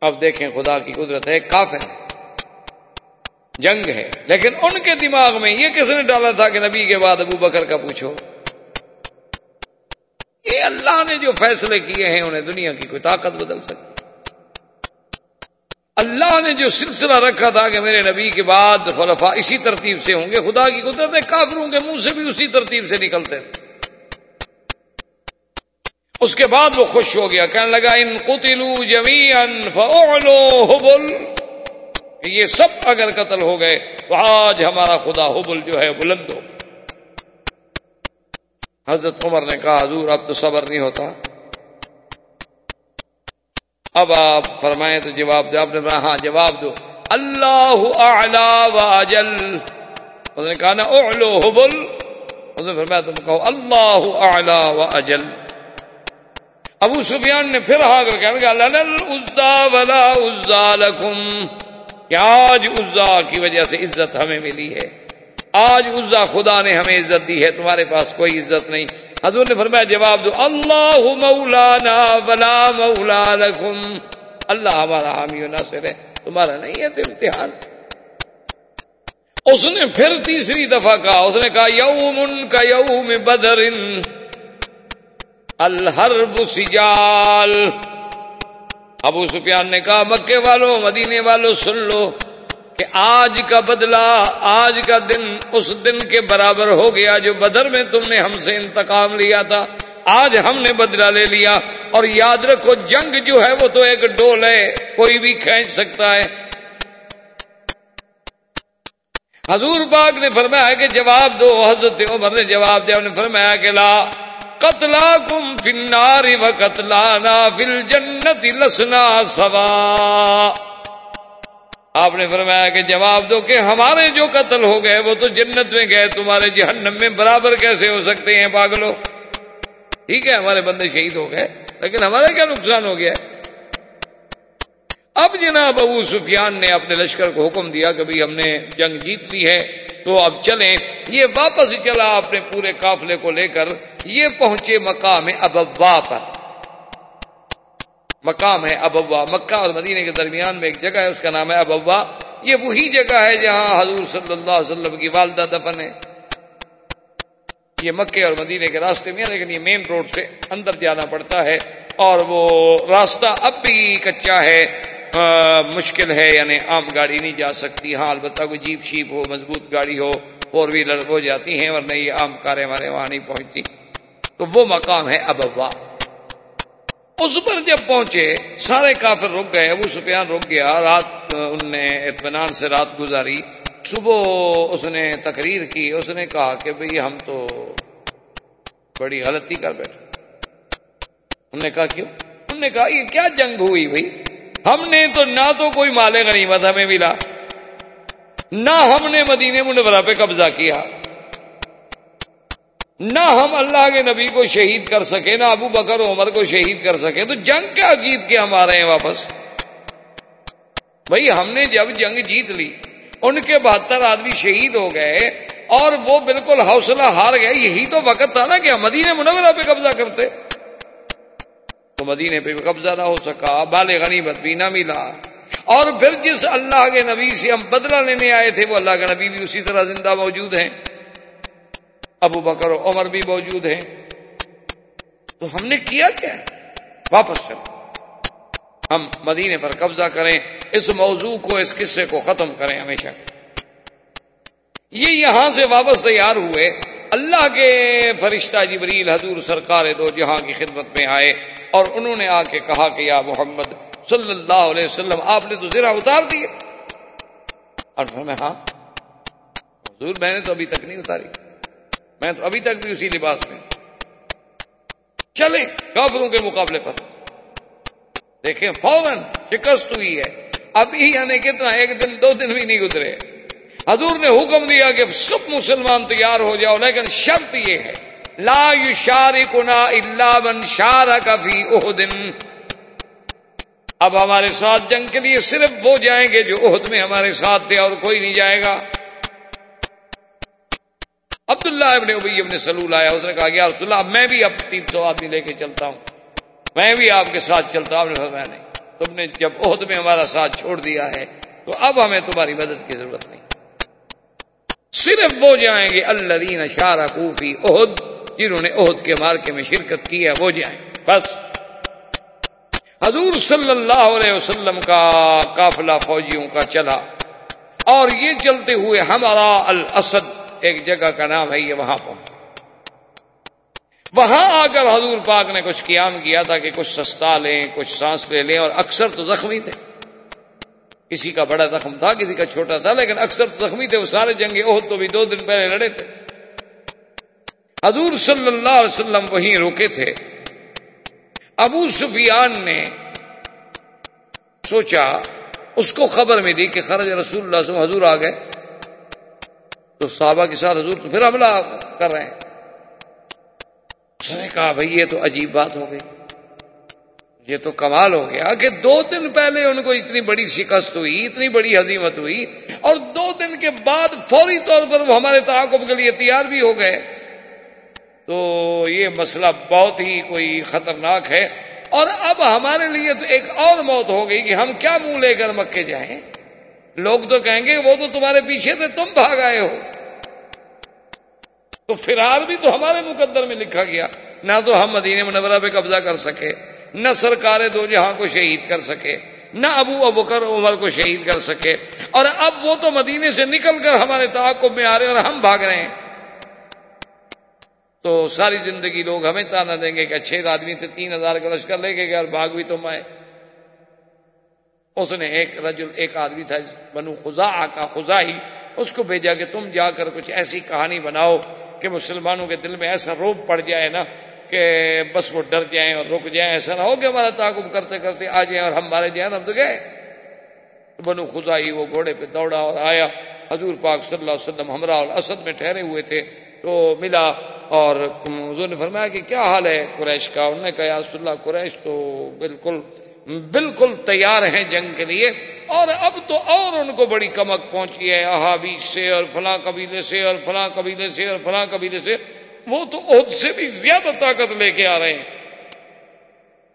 اب دیکھیں خدا کی قدرت ہے، کافر ہے، جنگ ہے، لیکن ان کے دماغ میں یہ کس نے ڈالا تھا کہ نبی کے بعد ابو بکر کا پوچھو؟ یہ اللہ نے جو فیصلے کیے ہیں، انہیں دنیا کی کوئی طاقت بدل سکتی۔ اللہ نے جو سلسلہ رکھا تھا کہ میرے نبی کے بعد خلفا اسی ترتیب سے ہوں گے، خدا کی قدرت ہے کافروں کے منہ سے بھی اسی ترتیب سے نکلتے تھے۔ اس کے بعد وہ خوش ہو گیا، کہنے لگا، ان قتلو حبل۔ یہ سب اگر قتل ہو گئے تو آج ہمارا خدا حبل جو ہے بلند ہو۔ حضرت عمر نے کہا، حضور اب تو صبر نہیں ہوتا۔ اب آپ فرمائیں تو جواب دو، آپ نے ہاں جواب دو۔ اللہ اس نے کہا نا، اعلو حبل۔ اس نے فرمایا تم کہو، اللہ اعلی و اجل۔ ابو سفیان نے پھر ہا کر کہنے لگا ولا عزا لکم۔ کہ آج عزا کی وجہ سے عزت ہمیں ملی ہے۔ آج عزا خدا نے ہمیں عزت دی ہے، تمہارے پاس کوئی عزت نہیں۔ حضور نے فرمایا، جواب دو، اللہ مولانا ولا مولا لکم۔ اللہ ہمارا حامی و ناصر ہے، تمہارا نہیں ہے تو امتحان۔ اس نے پھر تیسری دفعہ کہا، اس نے کہا یوم کا یوم بدر، الحرب سجال۔ ابو سفیان نے کہا، مکے والوں مدینے والوں سن لو۔ کہ آج کا بدلہ، آج کا دن اس دن کے برابر ہو گیا جو بدر میں تم نے ہم سے انتقام لیا تھا۔ آج ہم نے بدلہ لے لیا۔ اور یاد رکھو، جنگ جو ہے وہ تو ایک ڈول ہے، کوئی بھی کھینچ سکتا ہے۔ حضور باغ نے فرمایا کہ جواب دو، حضرت عمر نے جواب دیا نے فرمایا کہ لا قتلا کم فناری و قتلانا فل جنت لسنا سوا۔ آپ نے فرمایا کہ جواب دو کہ ہمارے جو قتل ہو گئے وہ تو جنت میں گئے، تمہارے جہنم میں برابر کیسے ہو سکتے ہیں پاگلو؟ ٹھیک ہے، ہمارے بندے شہید ہو گئے، لیکن ہمارا کیا نقصان ہو گیا؟ اب جناب ابو سفیان نے اپنے لشکر کو حکم دیا کہ بھائی ہم نے جنگ جیت لی ہے، تو اب چلیں۔ یہ واپس چلا اپنے پورے قافلے کو لے کر، یہ پہنچے مقام ابوا پر۔ مقام ہے ابوا، مکہ اور مدینے کے درمیان میں ایک جگہ ہے، اس کا نام ہے ابوا۔ یہ وہی جگہ ہے جہاں حضور صلی اللہ علیہ وسلم کی والدہ دفن ہے۔ یہ مکے اور مدینے کے راستے میں، لیکن یہ مین روڈ سے اندر جانا پڑتا ہے اور وہ راستہ اب بھی کچا ہے۔ مشکل ہے یعنی عام گاڑی نہیں جا سکتی۔ ہاں البتہ کوئی جیپ شیپ ہو، مضبوط گاڑی ہو فور ویلر ہو جاتی ہیں، ورنہ یہ عام کاریں ہمارے وہاں نہیں پہنچتی۔ تو وہ مقام ہے ابوا۔ اس پر جب پہنچے، سارے کافر رک گئے، ابو سفیان رک گیا، رات، ان نے اطمینان سے رات گزاری۔ صبح اس نے تقریر کی، اس نے کہا کہ بھئی ہم تو بڑی غلطی کر بیٹھے۔ انہوں نے کہا کیوں؟ انہوں نے کہا، یہ کیا جنگ ہوئی بھائی ہم نے تو نہ تو کوئی مال غنیمت ہمیں ملا، نہ ہم نے مدینے منورہ پہ قبضہ کیا۔ نہ ہم اللہ کے نبی کو شہید کر سکے، نہ ابو بکر عمر کو شہید کر سکے، تو جنگ کے عقید کے ہم آ رہے ہیں واپس۔ بھائی، ہم نے جب جنگ جیت لی، ان کے بہتر آدمی شہید ہو گئے اور وہ بالکل حوصلہ ہار گئے، یہی تو وقت تھا نا کہ ہم مدینے منورہ پہ قبضہ کرتے۔ تو مدینے پہ بھی قبضہ نہ ہو سکا، بال غنیمت بھی نہ ملا۔ اور پھر جس اللہ کے نبی سے ہم بدلہ لینے آئے تھے، وہ اللہ کے نبی بھی اسی طرح زندہ موجود ہیں۔ ابو بکر و عمر بھی موجود ہیں۔ تو ہم نے کیا کیا؟ واپس چلو۔ ہم مدینے پر قبضہ کریں، اس موضوع کو، اس قصے کو ختم کریں ہمیشہ۔ یہ یہاں سے واپس تیار ہوئے۔ اللہ کے فرشتہ جبریل حضور سرکار دو جہاں کی خدمت میں آئے اور انہوں نے آ کے کہا کہ یا محمد صلی اللہ علیہ وسلم، آپ نے تو زیرہ اتار دیے اور میں ہاں حضور، میں نے تو ابھی تک نہیں اتاری۔ میں تو ابھی تک بھی اسی لباس میں چلیں کافروں کے مقابلے پر۔ دیکھیں، فوراً شکست ہوئی ہے۔ ابھی یعنی کتنا، ایک دن، دو دن بھی نہیں گزرے۔ حضور نے حکم دیا کہ سب مسلمان تیار ہو جاؤ، لیکن شرط یہ ہے۔ لا یشارکنا الا من شارک فی احد۔ اب ہمارے ساتھ جنگ کے لیے صرف وہ جائیں گے جو عہد میں ہمارے ساتھ تھے اور کوئی نہیں جائے گا۔ عبداللہ ابن ابی ابن سلول آیا، اس نے کہا کہ رسول اللہ میں بھی اب تین سو آدمی لے کے چلتا ہوں۔ میں بھی آپ کے ساتھ چلتا ہوں۔ نے نہیں، تم نے جب عہد میں ہمارا ساتھ چھوڑ دیا ہے، تو اب ہمیں تمہاری مدد کی ضرورت نہیں۔ صرف وہ جائیں گے اللہ دین اشارہ کوفی عہد، جنہوں نے عہد کے مارکے میں شرکت کی ہے، وہ جائیں۔ بس۔ حضور صلی اللہ علیہ وسلم کا قافلہ فوجیوں کا چلا، اور یہ چلتے ہوئے ہمارا الاسد ایک جگہ کا نام ہے یہ وہاں پہنچا وہاں آ کر حضور پاک نے کچھ قیام کیا تھا کہ کچھ سستا لیں، کچھ سانس لے لیں، اور اکثر تو زخمی تھے۔ کسی کا بڑا زخم تھا، کسی کا چھوٹا تھا، لیکن اکثر تو زخمی تھے۔ وہ سارے جنگی عہد تو بھی دو دن پہلے لڑے تھے۔ حضور صلی اللہ علیہ وسلم وہیں روکے تھے۔ ابو سفیان نے سوچا، اس کو خبر میں دی کہ خرج رسول اللہ سے حضور آ گئے۔ تو صحابہ کے ساتھ حضور تو پھر حملہ کر رہے ہیں۔ اس نے کہا، بھائی، یہ تو عجیب بات ہو گئی۔ یہ تو کمال ہو گیا کہ دو دن پہلے ان کو اتنی بڑی شکست ہوئی، اتنی بڑی حزیمت ہوئی اور دو دن کے بعد فوری طور پر وہ ہمارے تعاقب کے لیے تیار بھی ہو گئے۔ تو یہ مسئلہ بہت ہی کوئی خطرناک ہے۔ اور اب ہمارے لیے تو ایک اور موت ہو گئی کہ ہم کیا منہ لے کر مکے جائیں۔ لوگ تو کہیں گے وہ تو تمہارے پیچھے تھے، تم بھاگ آئے ہو۔ تو فرار بھی تو ہمارے مقدر میں لکھا گیا۔ نہ تو ہم مدینہ منورہ پہ قبضہ کر سکے، نہ سرکار دو جہاں کو شہید کر سکے، نہ ابو ابکر عمر کو شہید کر سکے۔ اور اب وہ تو مدینے سے نکل کر ہمارے تعاقب میں آ رہے اور ہم بھاگ رہے ہیں۔ تو ساری زندگی لوگ ہمیں تانا دیں گے کہ اچھے آدمی تھے، تین ہزار کا لشکر لے کے گئے اور بھاگ بھی تم آئے۔ اس نے ایک رجل، ایک آدمی تھا، بنو خزا کا خزا ہی اس کو بھیجا کہ تم جا کر کچھ ایسی کہانی بناؤ کہ مسلمانوں کے دل میں ایسا روپ پڑ جائے نا کہ بس وہ ڈر جائیں اور رک جائیں، ایسا نہ ہو کہ ہمارا تعاقب کرتے کرتے آ جائیں اور ہم مارے جائیں ہم تو گئے۔ بنو خدا ہی وہ گھوڑے پہ دوڑا اور آیا۔ حضور پاک صلی اللہ علیہ وسلم ہمراہ اور اسد میں ٹھہرے ہوئے تھے۔ تو ملا اور حضور نے فرمایا کہ کیا حال ہے قریش کا؟ انہوں نے کہا رسول اللہ، قریش تو بالکل بالکل تیار ہیں جنگ کے لیے اور اب تو اور ان کو بڑی کمک پہنچی ہے، احابی سے اور فلاں قبیلے سے اور فلاں قبیلے سے اور فلاں قبیلے سے۔ وہ تو عہد سے بھی زیادہ طاقت لے کے آ رہے ہیں۔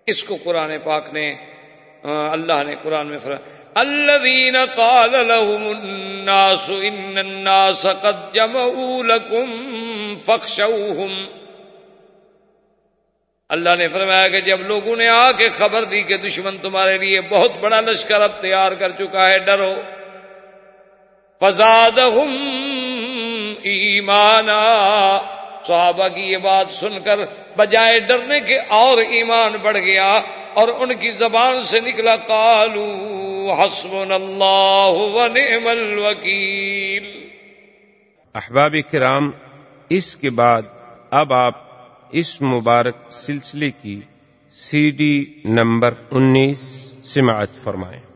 اس کو قرآن پاک نے اللہ نے قرآن میں فرا الذين قال لهم الناس ان الناس قد جمعوا لكم فاخشوهم۔ اللہ نے فرمایا کہ جب لوگوں نے آ کے خبر دی کہ دشمن تمہارے لیے بہت بڑا لشکر اب تیار کر چکا ہے، ڈرو۔ فزاد ایمانا۔ صحابہ کی یہ بات سن کر بجائے ڈرنے کے اور ایمان بڑھ گیا اور ان کی زبان سے نکلا کالو حسب اللہ ونعم الوکیل احباب کرام، اس کے بعد اب آپ اس مبارک سلسلے کی سی ڈی نمبر انیس سماعت فرمائیں۔